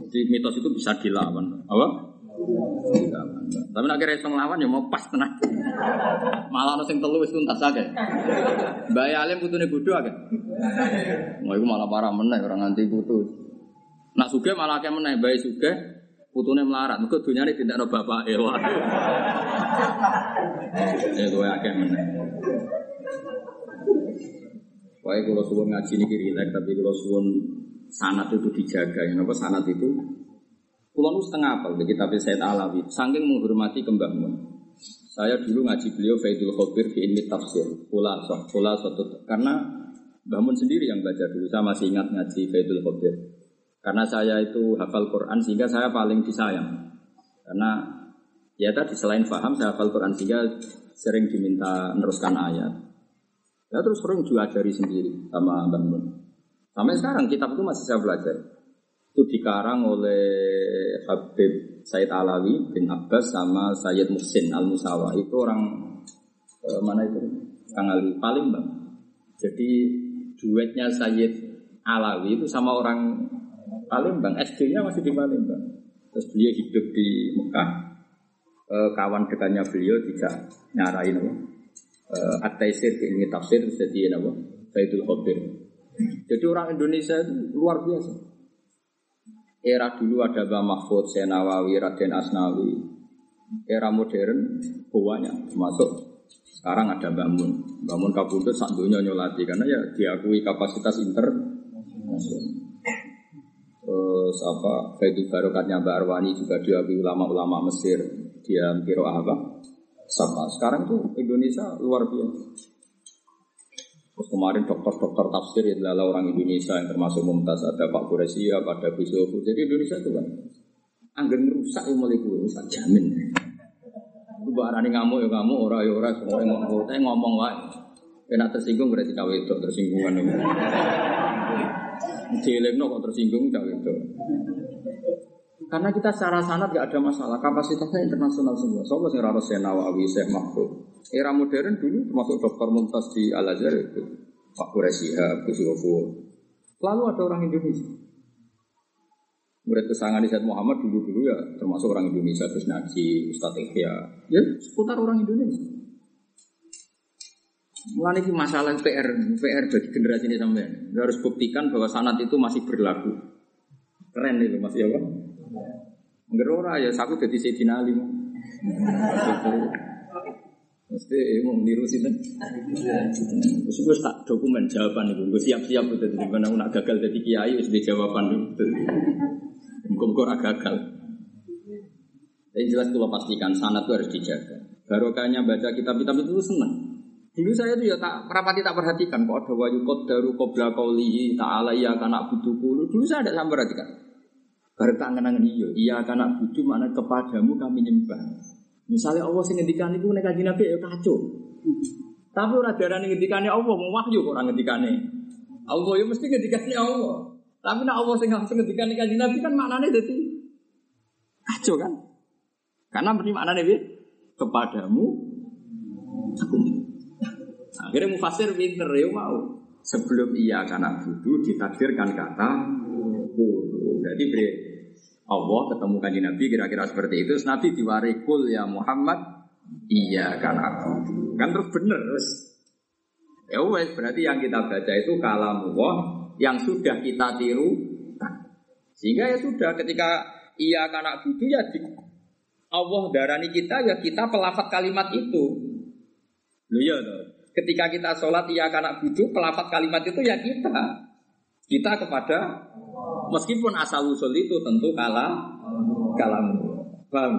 Jadi mitos itu bisa dilawan, apa? Tapi nak kira ngelawan ya mau pas tenang. Malah nasi telu wis tuntas aja. Mbak Alim putune bodoh aja. Mau itu malah parah meneh orang nganti putus. Nak suge malah kayak meneh bae suge putune melarat. Mergo dunyane dindakno bapak e. Waduh. Ya kowe akeh meneh. Wae kalau suwun ngaji niki rileks tapi kalau suwun sanat itu dijaga. Ya napa sanat itu Kulo nu setengah apal di kitab Said Alawi, saking menghormati Mun. Saya dulu ngaji beliau Faidul Khobir di ilmi tafsir, pula satu karena Mbah Mun sendiri yang baca dulu. Saya masih ingat ngaji Faidul Khobir. Karena saya itu hafal Quran sehingga saya paling disayang. Karena ya tadi selain paham saya hafal Quran sehingga sering diminta meneruskan ayat. Ya terus sering diajari sendiri sama Mbah Mun. Sampai sekarang kitab itu masih saya belajar. Itu dikarang oleh Habib Said Alawi bin Abbas sama Sayyid Muhsin Al Musawa itu orang eh, mana itu? Kang Ali. Palembang jadi duetnya Sayyid Alawi itu sama orang Palembang SD-nya masih di Palembang terus beliau hidup di Mekah. Eh, kawan dekatnya beliau tidak nyarain apa? Eh, At-Taisir ilmi tafsir terus jadi apa? Sayyidul Khabir jadi orang Indonesia itu luar biasa Era dulu ada Mbah Mahfud, Senawawi, Raden Asnawi. Era modern banyak termasuk sekarang ada Mbah Mun. Mbah Mun kabundut sak nyolati karena ya diakui kapasitas inter Terus apa Barokatnya Mbak Arwani juga diakui ulama-ulama Mesir dia kiro apa? Sama. Sekarang tuh Indonesia luar biasa. Terus kemarin dokter-dokter tafsir itu adalah orang Indonesia yang termasuk Mumtaz ada Pak Quresia, ada Bisofu. Jadi Indonesia itu kan anggar rusak yang mulai rusak jamin. Itu barani ngamuk ya ngamuk, ora ya ora, semua ngomong, saya ngomong wae. Kena tersinggung berarti cawe itu tersinggungan itu. Jelekno kok tersinggung cawe itu. Karena kita secara sanat gak ada masalah, kapasitasnya internasional semua. Soalnya sing raro Senawawi, Syekh Mahfud. Era modern dulu termasuk Dokter Mumtaz di Al Azhar itu Pak Quraisyah, Gus Lalu ada orang Indonesia. Murid kesangan Said Muhammad dulu-dulu ya termasuk orang Indonesia, Gus Naji, Ustadz Ikhya. Ya seputar orang Indonesia. Mulai ini masalah PR, PR bagi generasi ini sampai harus buktikan bahwa sanat itu masih berlaku. Keren itu masih apa? Ngerora ya, aku jadi Sayyidina Ali. Mesti mau niru sih kan? Terus gue tak dokumen jawaban itu, gue siap-siap itu. Di mana nak gagal jadi kiai, harus jawaban itu. Muka-muka gagal. Yang jelas kalau pastikan sanat itu harus dijaga. Barokahnya baca kitab-kitab itu senang. Dulu saya tuh ya tak rapati tak perhatikan kok ada wayu daru kobra kaulihi ta'ala ya kanak butuhku. Dulu saya tidak sampai perhatikan. Baru kangen-kangen iya, iya karena butuh mana kepadamu kami nyembah. Misalnya Allah sing ngendikane iku nek kanjeng Nabi ya kacau. Tapi ora darane ngendikane Allah mau wahyu kok ora ngendikane. Allah ya mesti ngendikane Allah. Tapi nek Allah sing langsung ngendikane kanjeng Nabi kan maknane dadi kacau kan? Karena berarti maknane piye? Kepadamu aku. Akhirnya mufasir pinter ya mau. Sebelum ia karena butuh ditakdirkan kata kudu. Jadi Allah ketemu kanji Nabi kira-kira seperti itu. Terus Nabi diwarikul ya Muhammad. Iya kan aku. Kan terus bener terus. Ya wes berarti yang kita baca itu kalam Allah yang sudah kita tiru. Sehingga ya sudah ketika iya karena butuh ya di, Allah darani kita ya kita pelafat kalimat itu. Loh ya Ketika kita sholat iya karena butuh pelafat kalimat itu ya kita. Kita kepada Meskipun asal usul itu tentu kalam kalam. Paham?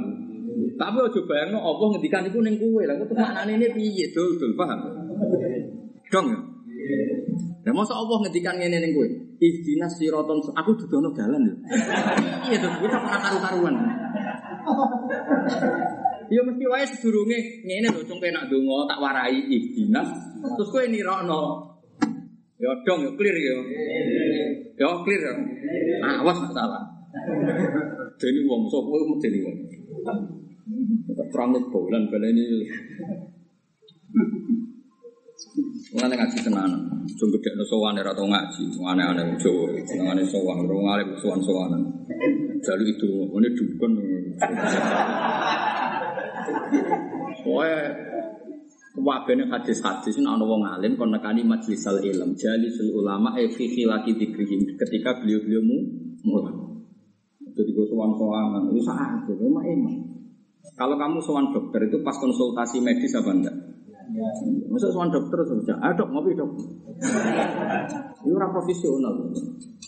Tapi ojo bayangno Allah ngendikan iku ning kowe. Lah kok maknane piye? Dul dul paham? Dong. Ya masa Allah ngendikan ngene ning kowe? Ihdinas siraton aku dudono dalan lho. Iya to, kita pernah karu-karuan. Ya mesti wae sedurunge ngene lho cung penak donga tak warai ihdinas terus kowe nirokno Ya dong, ya clear ya. Ya clear ya. Awas masalah. Jadi wong sapa iku medeni wong. Terang bulan ini. Mengenai ngaji tenan, cuma gede no sowan era tau ngaji, aneh-aneh Jawa, aneh sowan, orang alim sowan sowanan. Jadi itu, ini dukun. Pokoknya Wabene hadis-hadis ini ana wong alim kon nekani majlisal ilm, jalisul ulama e fi khilaki dzikrihim ketika beliau-beliau mulai. juga sowan-sowanan. Itu saat itu emang emang. Kalau kamu sowan dokter itu pas konsultasi medis apa enggak? Masa sowan dokter saja, ah dok ngopi dok. Ini orang profesional.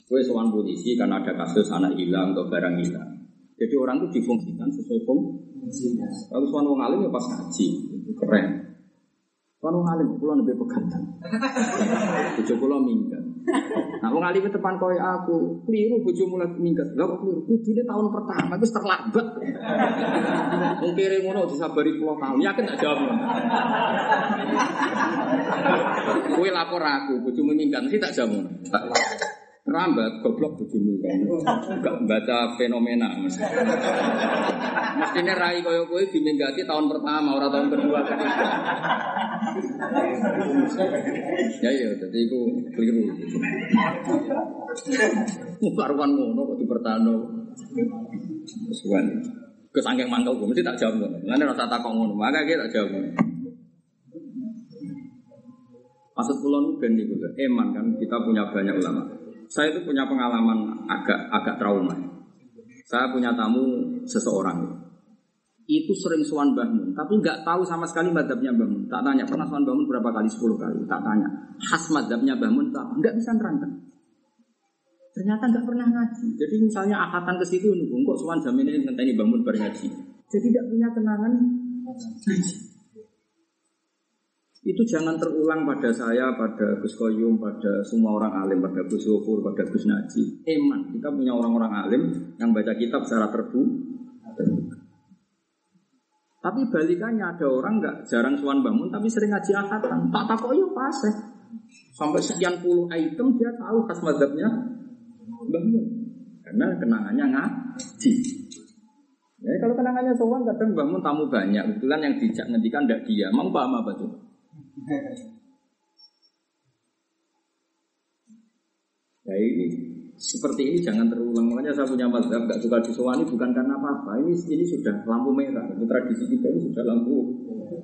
Gue sowan polisi karena ada kasus anak hilang atau barang hilang. Jadi orang itu difungsikan sesuai fungsi. Kalau sowan wong alim ya pas ngaji, keren. Sowan wong alim, pulau lebih pegantan. Bojo kula minggat. Nah, wong alim depan koyo aku, keliru bojo mulai minggat. Lah kok keliru? Kudune tahun pertama wis terlambat. Wong kere ngono disabari 10 tahun. Yakin tak jawab. Kowe lapor aku, bojomu minggat mesti tak jawab. Tak Rambat, goblok bojomu kan. Enggak baca fenomena. Mestinya rai koyo kowe diminggati tahun pertama, orang tahun kedua ketiga. Ya iya, jadi itu keliru. Karuan ngono kok dipertano. Kesuwan. Kesangking mangkel gue mesti tak jawab ngono. Lan ora tak takok ngono, maka kita tak jawab. Maksud kula nu ben niku eman kan kita punya banyak ulama. Saya itu punya pengalaman agak agak trauma. Saya punya tamu seseorang itu sering suan bangun, tapi nggak tahu sama sekali madhabnya bangun. Tak tanya pernah suan bangun berapa kali, 10 kali. Tak tanya khas madhabnya bangun, tak nggak bisa nerangkan. Ternyata nggak pernah ngaji. Jadi misalnya akatan ke situ, kok suan jam ini ngenteni bangun berngaji. Jadi tidak punya kenangan ngaji. Itu jangan terulang pada saya, pada Gus Koyum, pada semua orang alim, pada Gus Wofur, pada Gus Naji. Eman, kita punya orang-orang alim yang baca kitab secara terbuka. Tapi balikannya ada orang nggak jarang suan bangun tapi sering ngaji akatan. Tak takut ya paseh. Sampai sekian puluh item dia tahu khas madhabnya bangun. Karena kenangannya ngaji. Ya, kalau kenangannya sowan kadang bangun tamu banyak. Kebetulan yang dijak ngendikan tidak dia. Mau paham apa tuh? Ya ini seperti ini jangan terulang. Makanya saya punya mazhab gak suka disowani bukan karena apa-apa. Ini ini sudah lampu merah. Itu tradisi kita ini sudah lampu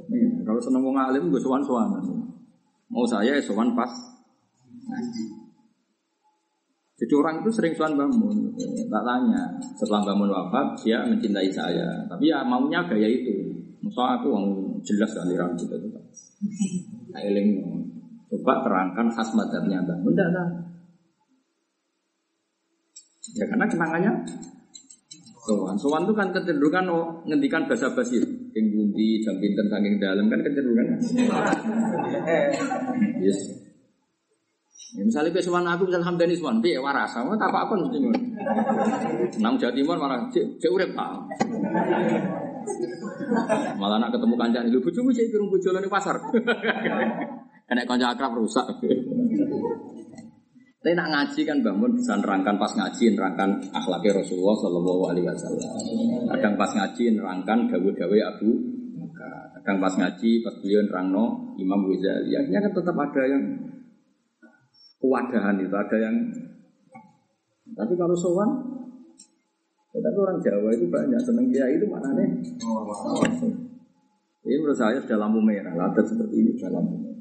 merah. Kalau seneng wong alim gue sowanan. Mau saya ya pas. Jadi orang itu sering sowan bangun. Tak tanya setelah bangun wafat dia mencintai saya. Tapi ya maunya gaya itu. Masa aku yang jelas aliran kita itu. Ailing coba terangkan khas madhabnya bangun. Tidak. Ya karena kenangannya sowan. Sowan itu kan kecenderungan oh, ngendikan bahasa basi. Yang bundi, jam pinten, saking dalam kan kecenderungan. Yes. Ya, misalnya ke sowan aku misalnya hamdani sowan, piye waras sama tak apa-apa mesti. Nang Jawa Timur malah cek cek. Malah nak ketemu kancane lho bojomu cek kirung bojo ning pasar. Enek kanca akrab rusak. Tapi nak ngaji kan bangun bisa nerangkan pas ngaji nerangkan akhlaknya Rasulullah Shallallahu Alaihi Wasallam. Kadang pas ngaji nerangkan gawe-gawe Abu Kadang pas ngaji pas beliau nerangno Imam Ghazali. Akhirnya kan tetap ada yang kewadahan itu, ada yang. Tapi kalau sowan, tapi orang Jawa itu banyak seneng dia itu mana nih? Ini menurut saya sudah lampu merah. Latar seperti ini sudah lampu merah.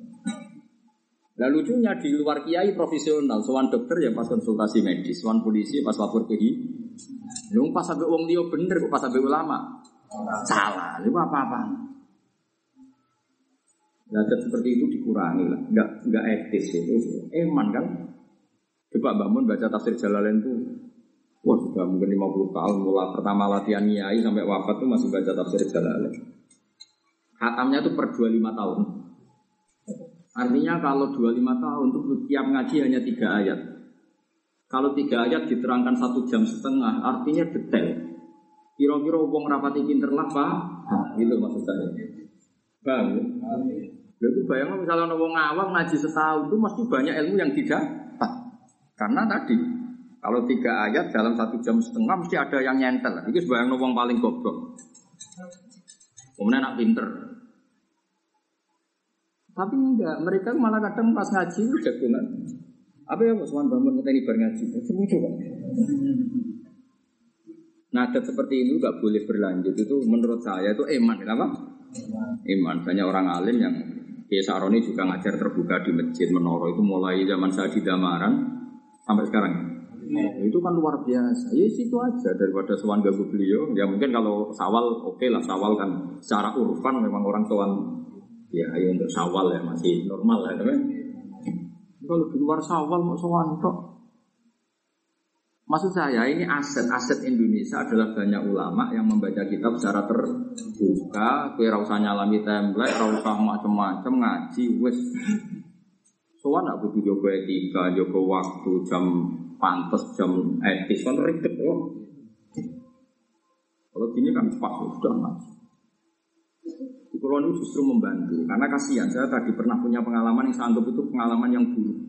Nah lucunya di luar kiai profesional, sowan dokter ya pas konsultasi medis, sowan polisi pas lapor ke Lu pas sampai uang dia bener, pas sampai ulama salah, lu apa apa? Nah seperti itu dikurangi lah, nggak nggak etis itu, eman kan? Coba bangun baca tafsir Jalalain tuh, wah sudah mungkin 50 tahun mulai pertama latihan kiai sampai wafat tuh masih baca tafsir Jalalain. Hatamnya tuh per 25 tahun. Artinya kalau 25 tahun itu tiap ngaji hanya tiga ayat. Kalau tiga ayat diterangkan satu jam setengah, artinya detail. Kira-kira wong rapati pinter lah pak, gitu maksud saya. Bang, itu bayangkan misalnya wong awam ngaji setahun itu mesti banyak ilmu yang tidak. Karena tadi kalau tiga ayat dalam satu jam setengah mesti ada yang nyentel. Itu bayang wong paling goblok. Kemudian anak pinter, tapi enggak, mereka malah kadang pas ngaji jagungan. Apa ya Mas bangun ngeteni bar ngaji? Lucu kan? Nah, adat seperti ini enggak boleh berlanjut itu menurut saya itu iman, kenapa? Iman. Banyak orang alim yang Kiai Saroni juga ngajar terbuka di masjid Menoro itu mulai zaman saya di Damaran sampai sekarang. itu kan luar biasa. Ya situ aja daripada sowan ganggu beliau. Ya mungkin kalau sawal oke lah sawal kan secara urfan memang orang sowan ya, ya untuk sawal ya masih normal lah kan. Kalau di luar sawal mau sowan tok. Maksud saya ini aset-aset Indonesia adalah banyak ulama yang membaca kitab secara terbuka. Kue rasa nyalami template, rasa macam-macam ngaji, wes. Soalnya nak butuh jogo etika, jogo waktu, jam pantas, jam etis, kan ribet loh. Kalau gini kan pas sudah ngaji. Kalau ini justru membantu, karena kasihan saya tadi pernah punya pengalaman yang saya anggap itu pengalaman yang buruk.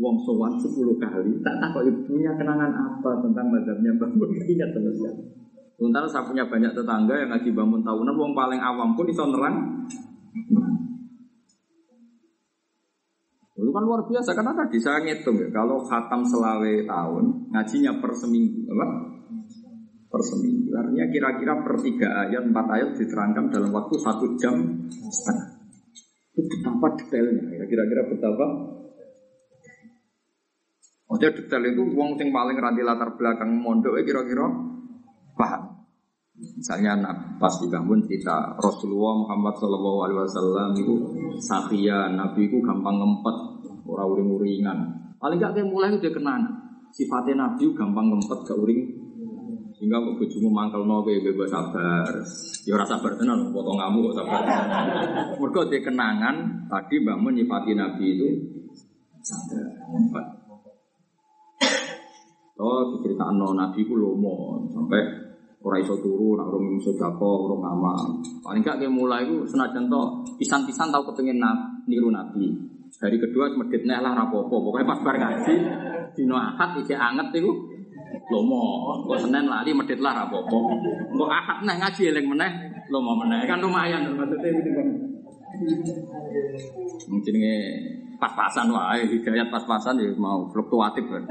Wong sowan sepuluh kali, tak tahu ibunya kenangan apa tentang madhabnya bangun ingat sama sekali. Sementara saya punya banyak tetangga yang ngaji bangun tahunan, wong paling awam pun bisa nerang. Itu kan luar biasa karena tadi saya ngitung ya, kalau khatam selawe tahun ngajinya per seminggu, apa? Per seminggu. Artinya kira-kira per tiga ayat, empat ayat diterangkan dalam waktu satu jam setengah. Itu betapa detailnya, ya. kira-kira betapa Maksudnya detail itu wong sing paling ranti latar belakang mondok kira-kira paham. Misalnya nah, pas dibangun cerita Rasulullah Muhammad Shallallahu Alaihi Wasallam itu sakya Nabi itu gampang ngempet orang uring uringan. Paling gak kayak mulai udah kenal sifatnya Nabi gampang ngempet ke uring sehingga kok mangkel no kayak bebas sabar. Ya rasa sabar tenan potong kamu kok sabar. Mergo dia kenangan tadi bangun nyifati Nabi itu sabar. Oh, diceritakan Nabi ku lomo sampai orang iso turu, nak orang iso orang amal. Paling gak kayak mulai itu senajan to pisan-pisan tahu kepengen nab, niru Nabi. Hari kedua medit lah rapopo, pokoknya pas bar ngaji, dino akad isi anget itu lomo. Kok senen lali medit lah rapopo. Kok akad nih ngaji eleng meneh, lomo meneh kan lumayan maksudnya itu kan. Mungkin pas-pasan wae, hidayat pas-pasan ya mau fluktuatif kan.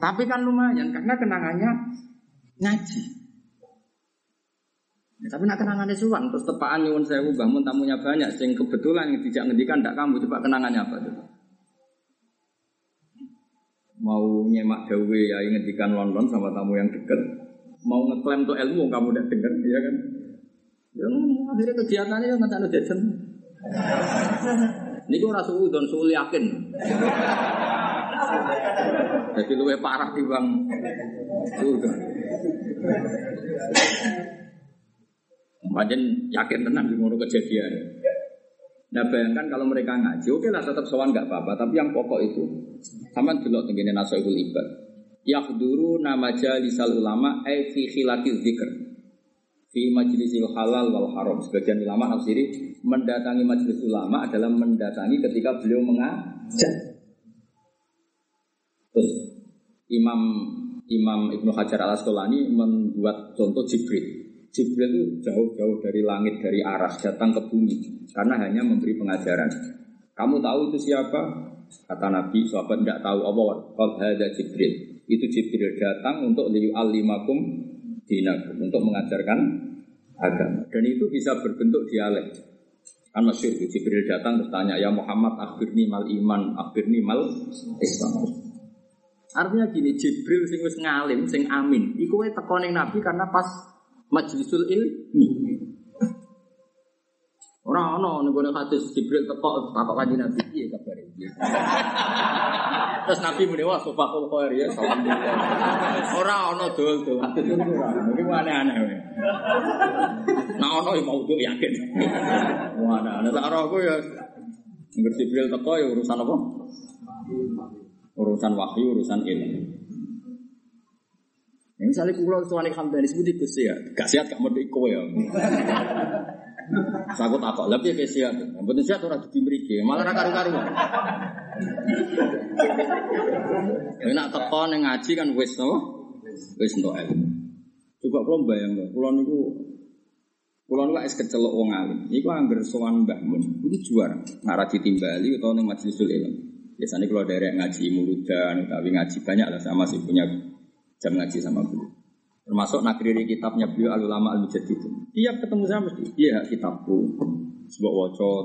Tapi kan lumayan karena kenangannya ngaji. Ya, tapi nak kenangannya suwan terus tepaan nyuwun sewu bangun tamunya banyak sing kebetulan yang tidak ngendikan tidak kamu coba kenangannya apa tuh? Mau nyemak dawe ya ngendikan London sama tamu yang dekat, mau ngeklaim tuh ilmu kamu udah dengar, ya kan? Ya akhirnya kegiatannya nggak ada jajan. Ini gue rasa udon suul yakin. Jadi luwe parah di bang Sudah. Macam yakin tenang di ngono kejadian. Nah bayangkan kalau mereka ngaji, oke lah tetap sowan nggak apa-apa. Tapi yang pokok itu, sama dulu tenggine nasoibul ibad. Yakhduru nama jalisal ulama, eh fi khilati zikr. Fi majlisil halal wal haram. Sebagian ulama nafsiri mendatangi majelis ulama adalah mendatangi ketika beliau mengajar. Terus Imam Imam Ibnu Hajar al Asqalani membuat contoh Jibril. Jibril itu jauh-jauh dari langit dari aras datang ke bumi karena hanya memberi pengajaran. Kamu tahu itu siapa? Kata Nabi, sahabat tidak tahu apa. Kalau ada Jibril. Itu Jibril datang untuk liu alimakum dinakum untuk mengajarkan agama. Dan itu bisa berbentuk dialek. Kan masyur Jibril datang bertanya, ya Muhammad akhirni mal iman, akhirni mal Islam. Artinya gini, Jibril sing wis ngalim, sing amin. Iku wae Nabi karena pas majlisul ilmi. Ora ono ning gone hadis Jibril teko takok kanjeng Nabi, piye kabare? Terus Nabi muni wah sofakul khair ya salam. Ora ono dol dol hadis itu ora. Iki aneh-aneh wae. Nah ono ya mau yakin. Wah, aneh-aneh. Tak aku ya ngerti Jibril teko ya urusan apa? urusan wahyu, urusan ilmu. Ya, misalnya kulo hamdani sebut itu ya, gak sehat gak mau iko ya. Saya takut lebih kayak sehat. Yang penting sehat orang di mereka, malah raka karu karu. Ya nak tekon yang ngaji kan wes no, wes no ilmu. Coba bayang loh, kulo niku Kulo niku es kecelok wong alim. Iku angger sowan Mbah Mun, iku juara. Nara ditimbali utawa ning majlisul ilmu. Biasanya kalau dari ngaji muludan, tapi ngaji banyak lah sama sih punya jam ngaji sama beliau. Termasuk nakriri kitabnya beliau al ulama al itu. Tiap ketemu saya mesti, iya kitabku, sebuah wocot.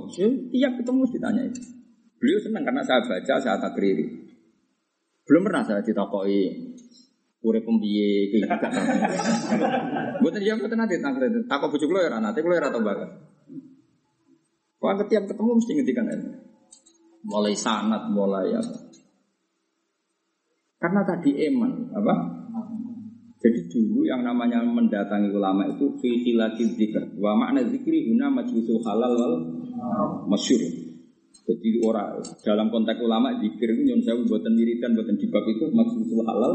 Tiap ketemu mesti tanya itu. Beliau senang karena saya baca, saya takriri. Belum pernah saya ditakoi urip pembiye ngerti. Mboten ya mboten nanti tak ngerti. Takok bojo kula ya nate kula ya ora tau banget. Kok tiap ketemu mesti ngendikan ilmu. Mulai sanat, mulai apa. Karena tadi eman, apa? Jadi dulu yang namanya mendatangi ulama itu fi khilati dzikr. Wa makna zikri huna majlisul halal wal masyhur. Jadi orang dalam konteks ulama zikir itu nyon sewu buatan wiridan buatan dibab itu majlisul halal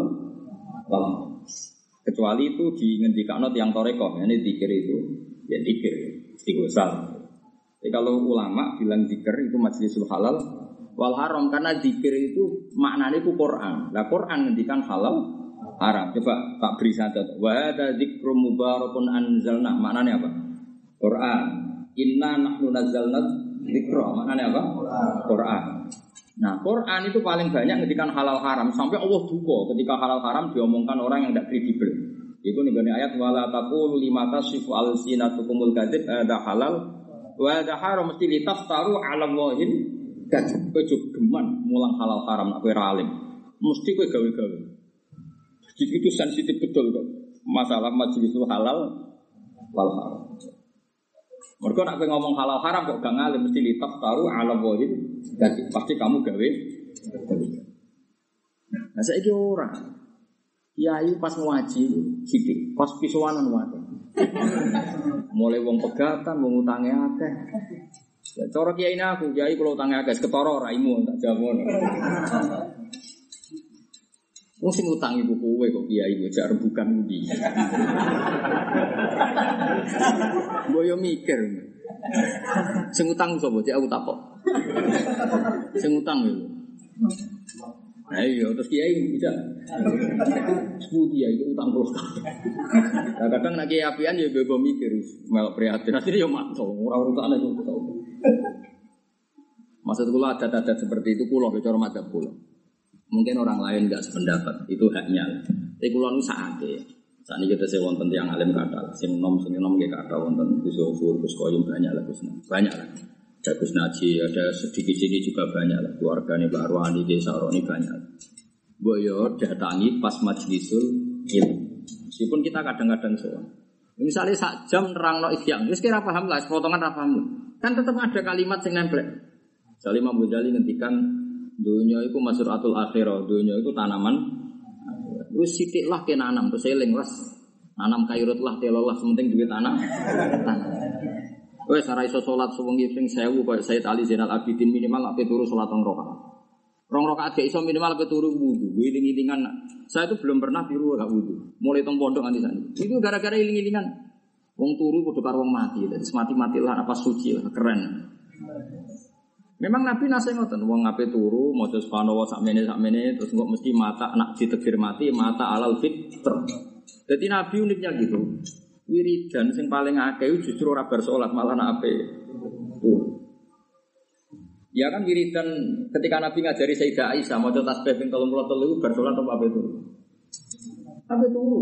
wal kecuali itu di ngendikano yang toreko ini zikir itu ya zikir istighosal. Jadi kalau ulama bilang zikir itu majlisul halal wal haram karena zikir itu maknanya itu Quran. Lah Quran ngendikan halal haram. Coba tak beri satu. Wa hadza dzikrum mubarakun anzalna. Maknanya apa? Quran. Inna nahnu nazzalna dzikra. Maknanya apa? Quran. Nah, Quran itu paling banyak ngendikan halal haram sampai Allah duka ketika halal haram diomongkan orang yang tidak kredibel. Itu nih ayat wala taqulu lima tasifu alsinatukumul kadzib ada halal wa ada haram mesti litaftaru ala Allahin kadzib. Kowe geman mulang halal haram nak kowe alim. Mesti kowe gawe-gawe. Jadi itu sensitif betul kok. Masalah majelis itu halal wal haram. Mereka nak ngomong halal haram kok gak ngalim mesti litaf taruh ala wahid jadi pasti kamu gawe. Nah saya ini orang Kiai pas ngaji sidik, pas pisuanan wae. Mulai wong pegatan, wong utangnya akeh. Ya, cara kiai aku, kiai kalau utangnya akeh, ketara raimu tak jawab. Wong sing utang ibu kowe kok kiai kowe jar bukan budi. Mbok yo mikir. Sing utang sapa cek aku takok. Sing utang yo. Nah iya, terus kiai bisa. Sepuluh kiai itu utang puluh Nah, kadang nak kiai apian ya bebo mikir, melok prihatin. Akhirnya ya mantau, orang urutan itu tahu. Maksud kula adat-adat seperti itu kulo bicara madzhab kulo. Mungkin orang lain nggak sependapat, itu haknya. Tapi kulo nu saate. Saat ini kita saya wonten yang alim kata, sing nom sing nom gak kata wonten Gus Yofur, Gus Koyum banyak lah Gus banyak lah. Ada Gus Naji, ada sedikit sini juga banyak lah. Keluarga nih Pak Arwani, Roni banyak. Boyo datangi pas majlisul ilmu. Meskipun kita kadang-kadang soal. Misalnya sak jam nerang no ikhya, terus kira paham lah, potongan apa paham. Kan tetap ada kalimat yang nempel. Salim Abu Jali ngendikan dunia itu masuratul akhirah, dunia itu tanaman. Wis sitik lah ke nanam, terus eling las. Nanam kairut lah, telolah, sementing duit tanah. Wes ora iso salat sewengi ping 1000 koyo Sayyid Ali Zainal Abidin minimal ape turu salat rong rakaat. Rong rakaat gak iso minimal ape turu wudu. Iling-ilingan. Saya itu belum pernah tiru gak wudu. Mulai tong pondok nganti sana. Itu gara-gara iling-ilingan. Wong turu kudu karo wong mati. Jadi mati-matilah apa suci lah, keren. Memang Nabi nasihat ngoten, wong ape turu maca subhanallah sakmene sakmene terus kok mesti mata anak ditegir mati mata alal fitr. Jadi Nabi uniknya gitu. Wiridan sing paling akeh justru ora bar salat malah nak ape. Ya kan wiridan ketika Nabi ngajari Sayyidah Aisyah mau tasbih ping 33 bar salat apa ape turu? Ape turu.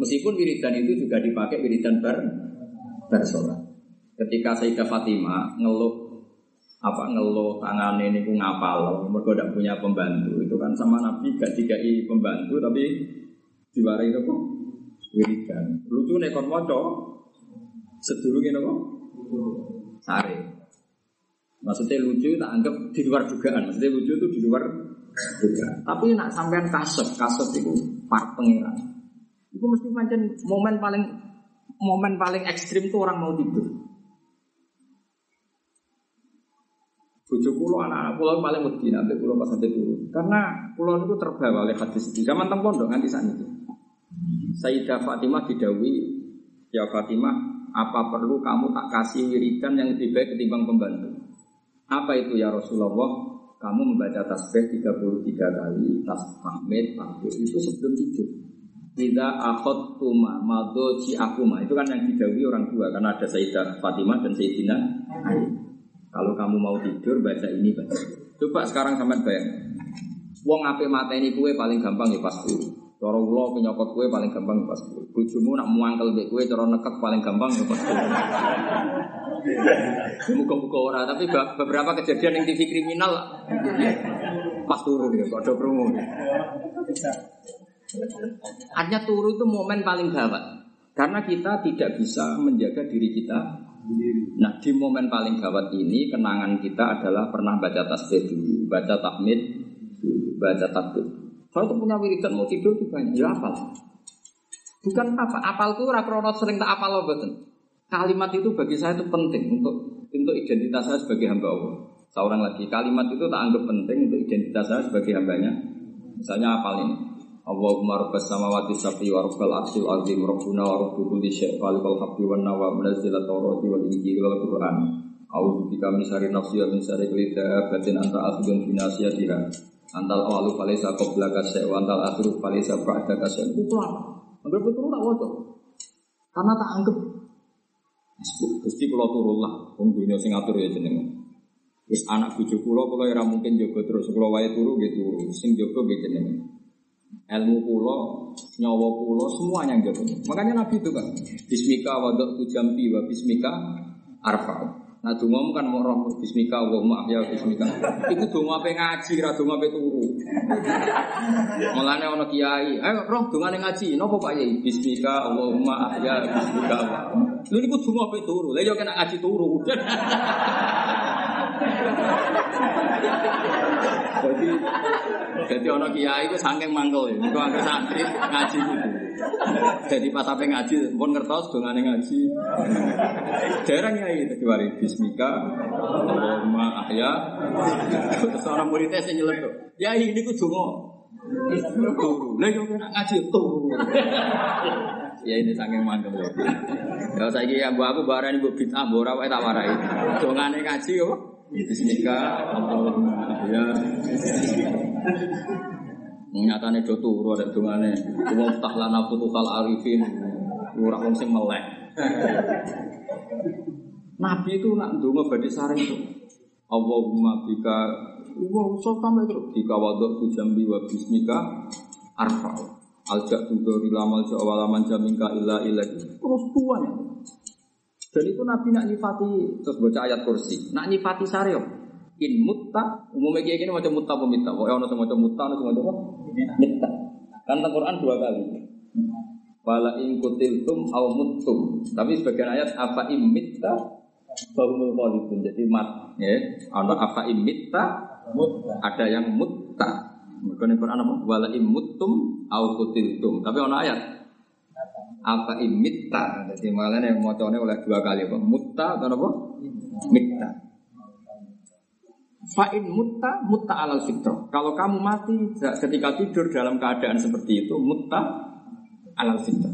Meskipun wiridan itu juga dipakai wiridan bar bar salat. Ketika Sayyidah Fatimah ngeluh apa ngeluh tangan ini ku ngapal, mereka tidak punya pembantu. Itu kan sama Nabi gak dikai pembantu tapi diwarai itu kok wiridan. Lucu nih kon moco sedurungnya nopo sare. Maksudnya lucu tak anggap di luar dugaan. Maksudnya lucu itu di luar dugaan. Tapi nak sampean kasut, kasut itu par pengiran. Itu mesti macam momen paling momen paling ekstrim tuh orang mau tidur. Bojo kulo anak-anak pulau paling wedi nanti pulau pas sampai turun. Karena pulau itu terbawa oleh hadis di zaman teng pondok nganti saat itu. Sayyidah Fatimah didawi, ya Fatimah, apa perlu kamu tak kasih wiridan yang lebih baik ketimbang pembantu? Apa itu ya Rasulullah? Kamu membaca tasbih 33 kali, tasbih tahmid, itu sebelum tidur. Tidak akhot tuma madoji akuma itu kan yang didawi orang dua karena ada Sayyidah Fatimah dan Sayyidina Ali. Kalau kamu mau tidur baca ini baca. Coba sekarang sampai bayang. Wong ape mata ini kue paling gampang ya pas turu. Cara ulo penyokot kue paling gampang ya pas turu. Bojomu nak muangkel mbek kue cara nekek paling gampang ya pas turu. Muka-muka ora, tapi beberapa kejadian yang TV kriminal Pas turu ya, kode promo. Artinya turu itu momen paling gawat. Karena kita tidak bisa menjaga diri kita. Nah di momen paling gawat ini kenangan kita adalah pernah baca tasbih dulu, baca tahmid dulu, baca takbir. Saya tuh punya wiridan mau tidur tuh banyak, ya apal. Bukan apa, apal tuh rakrono sering tak apal loh betul. Kalimat itu bagi saya itu penting untuk untuk identitas saya sebagai hamba Allah. Seorang lagi kalimat itu tak anggap penting untuk identitas saya sebagai hambanya. Misalnya apal ini. Allahumma rabbas samawati sab'i wa rabbal arsyil azim. Rabbuna wa rabbu kulli syai' khaliqal habbi wan nawa munazzil at-taurati wal injili wal qur'an. A'udzu bika min syarri nafsi wa min syarri kulli dabbatin anta akhidun bi nasiyatiha. Antal awalu falaysa qablaka syai' wa antal akhiru falaysa ba'daka syai' itu apa Anggap itu tak waca karena tak anggap. Gusti kula turun lah wong dunya sing ngatur ya jenengan Wis anak bojo kula kula ora mungkin jaga terus. Kula wae turu nggih turu. Sing jaga nggih jenengan ilmu kulo, nyawa kulo, semuanya yang jago. Makanya Nabi itu kan, Bismika wadok tujambi wa bismika arfa. Nah dongamu kan mau roh bismika wa maaf ya bismika. Iku donga apa ngaji, ra donga apa turu. Mulane ana kiai, ayo roh dongane ngaji, napa Pak Yai? Bismika Allahumma ahya bismika. Lha niku donga apa turu? Lah yo kena ngaji turu. Jadi jadi ono kiai itu saking mangkel ya. Iku angker santri ngaji gitu. Jadi pas sampai ngaji pun ngertos dongane ngaji. Jarang kiai tadi wari bismika Allahumma ahya. Terus orang muridnya sing nyelek tuh. Ya ini ku donga. Turu. Lah yo ngaji turu. Ya ini saking mangkel ya. Ya saiki yang mbok aku barani mbok bid'ah mbok ora wae tak warai. Dongane ngaji yo. Bismika Allahumma ahya. Nyatane do turu ada dungane. Wong tahla nafsu tukal arifin. Ora wong sing melek. Nabi itu nak ndonga badhe sareng itu. Allahumma bika wa sampai itu bika wadok tu jambi wa bismika arfa. Aljak tudori lamal jawalaman jamingka illa illa terus tuanya. Dan itu Nabi nak nyifati terus baca ayat kursi. Nak nyifati sareo. In mutta umumnya kayak gini macam mutta mitta. Pokoknya ono semacam mutta, ono semacam apa? Mitta. Kan Quran dua kali. Wala in kutiltum aw muttum. Tapi sebagian ayat apa im mitta bahumul khalidun. Jadi mat ya. Ono apa im mitta ada yang mutta. Mereka Quran apa? Wala im muttum aw kutiltum. Tapi ono ayat apa imitta jadi malah yang mau oleh dua kali apa mutta atau apa mitta Fa'in mutta mutta alal fitro. Kalau kamu mati ketika tidur dalam keadaan seperti itu mutta alal fitro.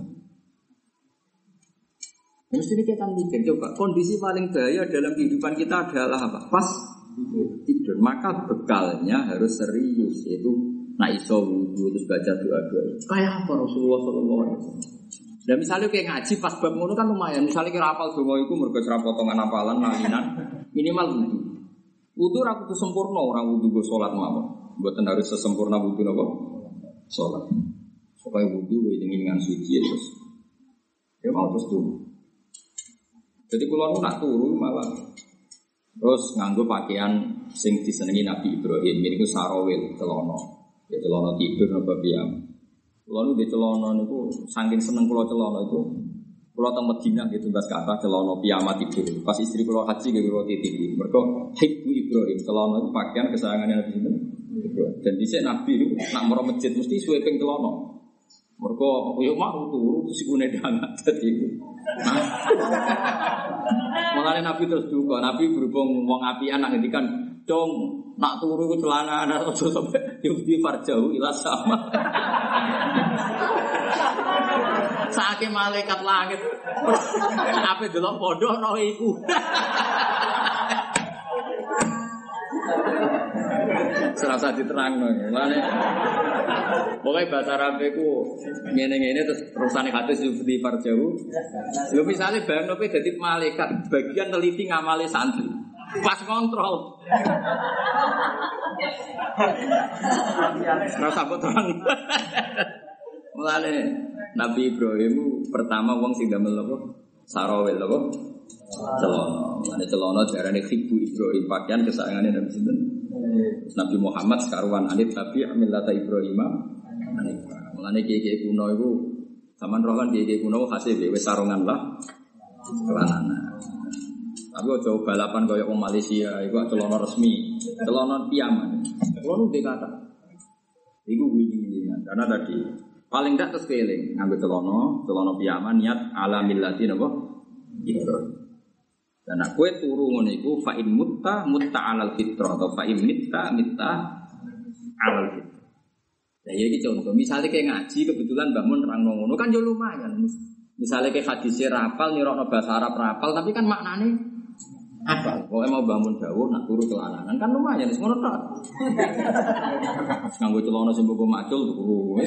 Mesti ini kita mikir coba kondisi paling bahaya dalam kehidupan kita adalah apa? Pas tidur. Maka bekalnya harus serius yaitu naiso wudhu terus baca doa doa. Kayak apa Rasulullah Shallallahu Alaihi Wasallam? Dan misalnya kayak ngaji pas bab kan lumayan. Misalnya kira apal donga iku mergo ora potongan apalan lalinan minimal wudu. Wudu ora kudu sempurna orang wudu go salat mawon. Mboten harus sesempurna wudu napa? Salat. Supaya wudu dengan suci terus. Ya mau terus tuh. Jadi kalau nak turu malah terus nganggo pakaian sing disenengi Nabi Ibrahim. Ini ku sarawil celono. Ya celono tidur napa piyam. Kulo nu di celono niku saking seneng kulo celono itu kulo teng Madinah gitu bas kata celono piyama tidur. Pas istri kulo haji gitu kulo. Mereka hikbu Ibrahim celono itu pakaian kesayangannya Nabi itu. Dan di sini Nabi itu nak mau masjid mesti sweeping celono. Mereka yo mau turu terus iku nedangat dadi iku. Mengenai Nabi terus juga, Nabi berhubung wong apian nak ngendikan dong nak turu celana anak aja sampai yufti farjau ila sama. Saake malaikat langit. Apa delok padha no iku. Serasa diterang no. Lane. Pokoknya bahasa Arab itu ngene-ngene terus terusane hadis yufti farjau. Lho misalnya bang nopo dadi malaikat bagian teliti ngamale santri. Pas kontrol. Rasa kok terang. Mulane Nabi Ibrahim pertama wong sing damel apa? Sarawil apa? Celono. Ada celono darane khibu Ibrahim pakaian kesayangannya Nabi sinten? Nabi Muhammad sekaruan anit tapi millata Ibrahim. Mulane kiai-kiai kuno iku zaman roh kan kiai-kiai kuno hasil wis sarungan lah kelananan. Tapi ojo balapan kaya wong Malaysia, iku celana resmi, celana piaman. Kulo nu kata. Iku wingi-wingi karena tadi paling tidak terus keling ngambil celana, celana piaman niat ala millati napa? Ibrahim. Dan aku turu ngono iku fa in mutta mutta alal fitrah atau fa in mitta mitta alal fitrah. Nah, ya ini contoh. Misalnya kayak ngaji kebetulan bangun terang ngono kan ya lumayan. Misalnya kayak hadisnya rapal, nyirokno bahasa Arab rapal, tapi kan maknanya apa? Kalau mau bangun dawuh nak turu celananan kan lumayan, ngono tok. Nganggo celana sing mbok macul turu.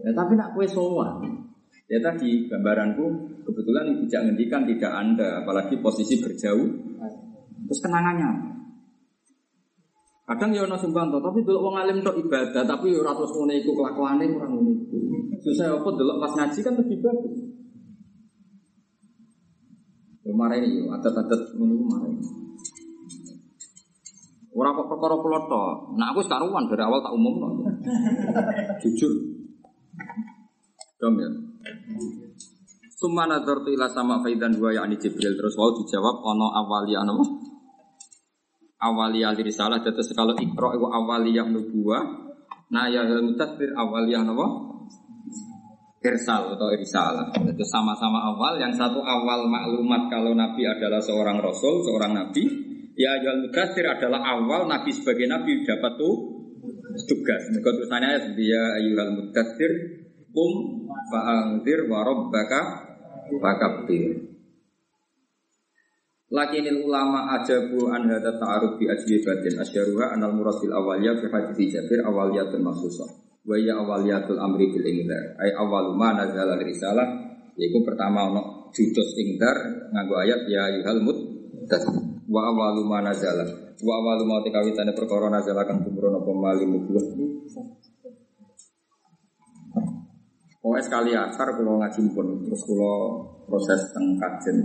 Ya tapi nak kue sowan. Ya tadi gambaranku kebetulan tidak ngendikan tidak anda, apalagi posisi berjauh. Terus kenangannya? Kadang ya ono sumbanto, tapi dulu wong alim tok ibadah, tapi ya ora terus ngene iku kelakuane kurang ngene iku. Susah apa delok pas ngaji kan lebih bagus. Ya marah ini, adat-adat ngono iku marah. Ora kok perkara kula. Nah aku sekaruan dari awal tak umum Jujur. Dom ya. Summa nadartu ila sama faidan wa yakni Jibril terus wau dijawab ono awali ana apa? Awaliyah risalah terus kalau ikra itu awaliyah nubuwah nah ya mutatsir awaliyah apa? Irsal atau risalah. Itu sama-sama awal. Yang satu awal maklumat kalau Nabi adalah seorang Rasul, seorang Nabi. Ya Ayyuhal Mudathir adalah awal Nabi sebagai Nabi dapat tuh tugas. Mereka tulisannya ya Ayyuhal Mudathir Kum fa'angdir wa rabbaka fakabbir. Lakinil ulama ajabu an hadza ta'aruf bi ajwibatin asyaruha anal murasil awaliyah fi hadits Jabir awaliyatul maksusah wa ya awaliyatul amri bil ingdar. Ay awalu ma nazala risalah yaiku pertama ono judus ingdar nganggo ayat ya yuhal mut wa awalu ma nazala. Wa awalu ma tekawitane perkara nazala kang tumurun apa mali nubuwah Pokoknya sekali asar kalau ngaji pun terus kalau proses teng kajen.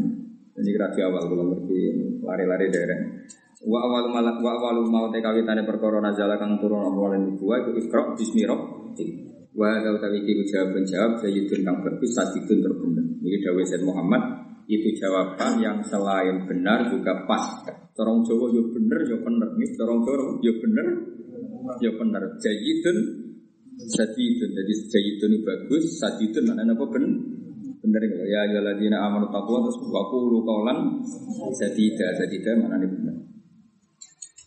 Ini kira di awal kalau ngerti lari-lari daerah. Wa awal malak wa awal mau tekawi tane perkara nazala kang turun apa lan buah itu ikra bismi. Wa hadza utawi jawab menjawab sayyidun kang bagus sadidun terbener. Ini dawuh Sayyid Muhammad itu jawaban yang selain benar juga pas. Torong Jawa yo bener yo bener nih, torong Jawa yo bener yo bener. Sayyidun sadidun jadi sayyidun itu bagus, sadidun mana apa ben bener enggak ya ayyuhalladzina amanu taqwa terus wa qulu qawlan sadida sadida bener.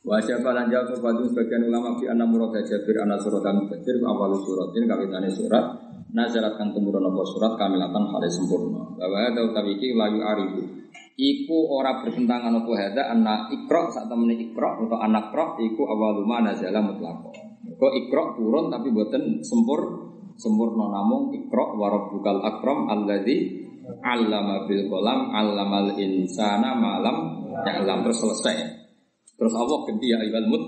Wa syafa lan jawab sabatu sebagian ulama fi anna murad Jabir ana surat al-Mudaththir awal suratin kawitane surat nazarat kang tumurun apa surat kamilatan hale sempurna. Wa hadza utawi iki layu arifu. Iku ora bertentangan apa hadza anna ikra sak temene ikra atau anak ikra iku awaluma nazala mutlaqo. Kok ikra turun tapi buatan sempur sempurna namung ikra wa rabbukal akram alladzi allama bil qalam allamal insana malam ya'lam terus selesai. Terus Allah ganti ya ayyuhal mut.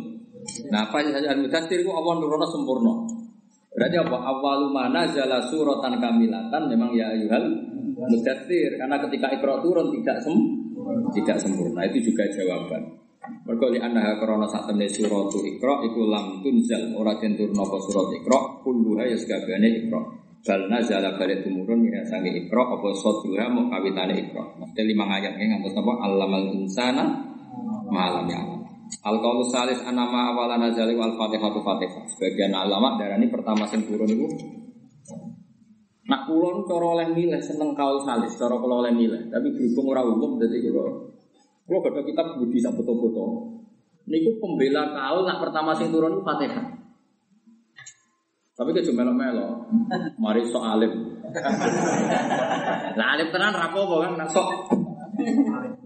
Nah, apa saja al-mudaththir ku Allah nurono sempurna. Berarti apa? Awalu mana jala suratan kamilatan memang ya ayyuhal mudaththir karena ketika ikra turun tidak sem tidak sempurna. Itu juga jawaban. Mergo li annaha karena sak temne suratu ikra iku lam tunzal ora den turun apa surat ikra kulluha ya sakabehane ikra. Bal nazala balik tumurun min sange ikra apa mau kawitane ikra. Mesti lima ayat ngantos apa allamal insana malam ya Al qaulu salis anama awala nazali wal fatihatu fatihah. Sebagian ulama darani pertama sing turun iku Nak kulon cara oleh milih seneng kaul salis, cara kula oleh milih. Tapi berhubung ora umum dadi kula kula gada kitab budi sak foto-foto. Niku pembela kaul nak pertama sing turun iku Fatihah. Tapi ke melo-melo. Mari sok alim. Lah alim tenan ra apa kan nak sok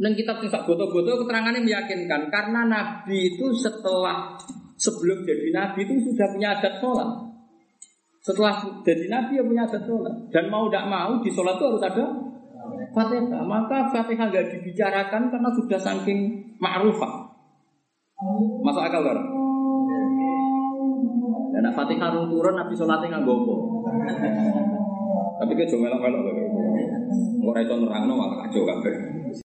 Neng kitab sing foto-foto keterangannya meyakinkan karena Nabi itu setelah sebelum jadi Nabi itu sudah punya adat sholat. Setelah jadi Nabi ya punya adat sholat dan mau tidak mau di sholat itu harus ada Fatihah. Maka Fatihah nggak dibicarakan karena sudah saking ma'rufah. Masuk akal kan? Dan Fatihah turun Nabi sholatnya nggak gopo. Tapi ke melok melok Ora iso nerangno malah kacau kabeh.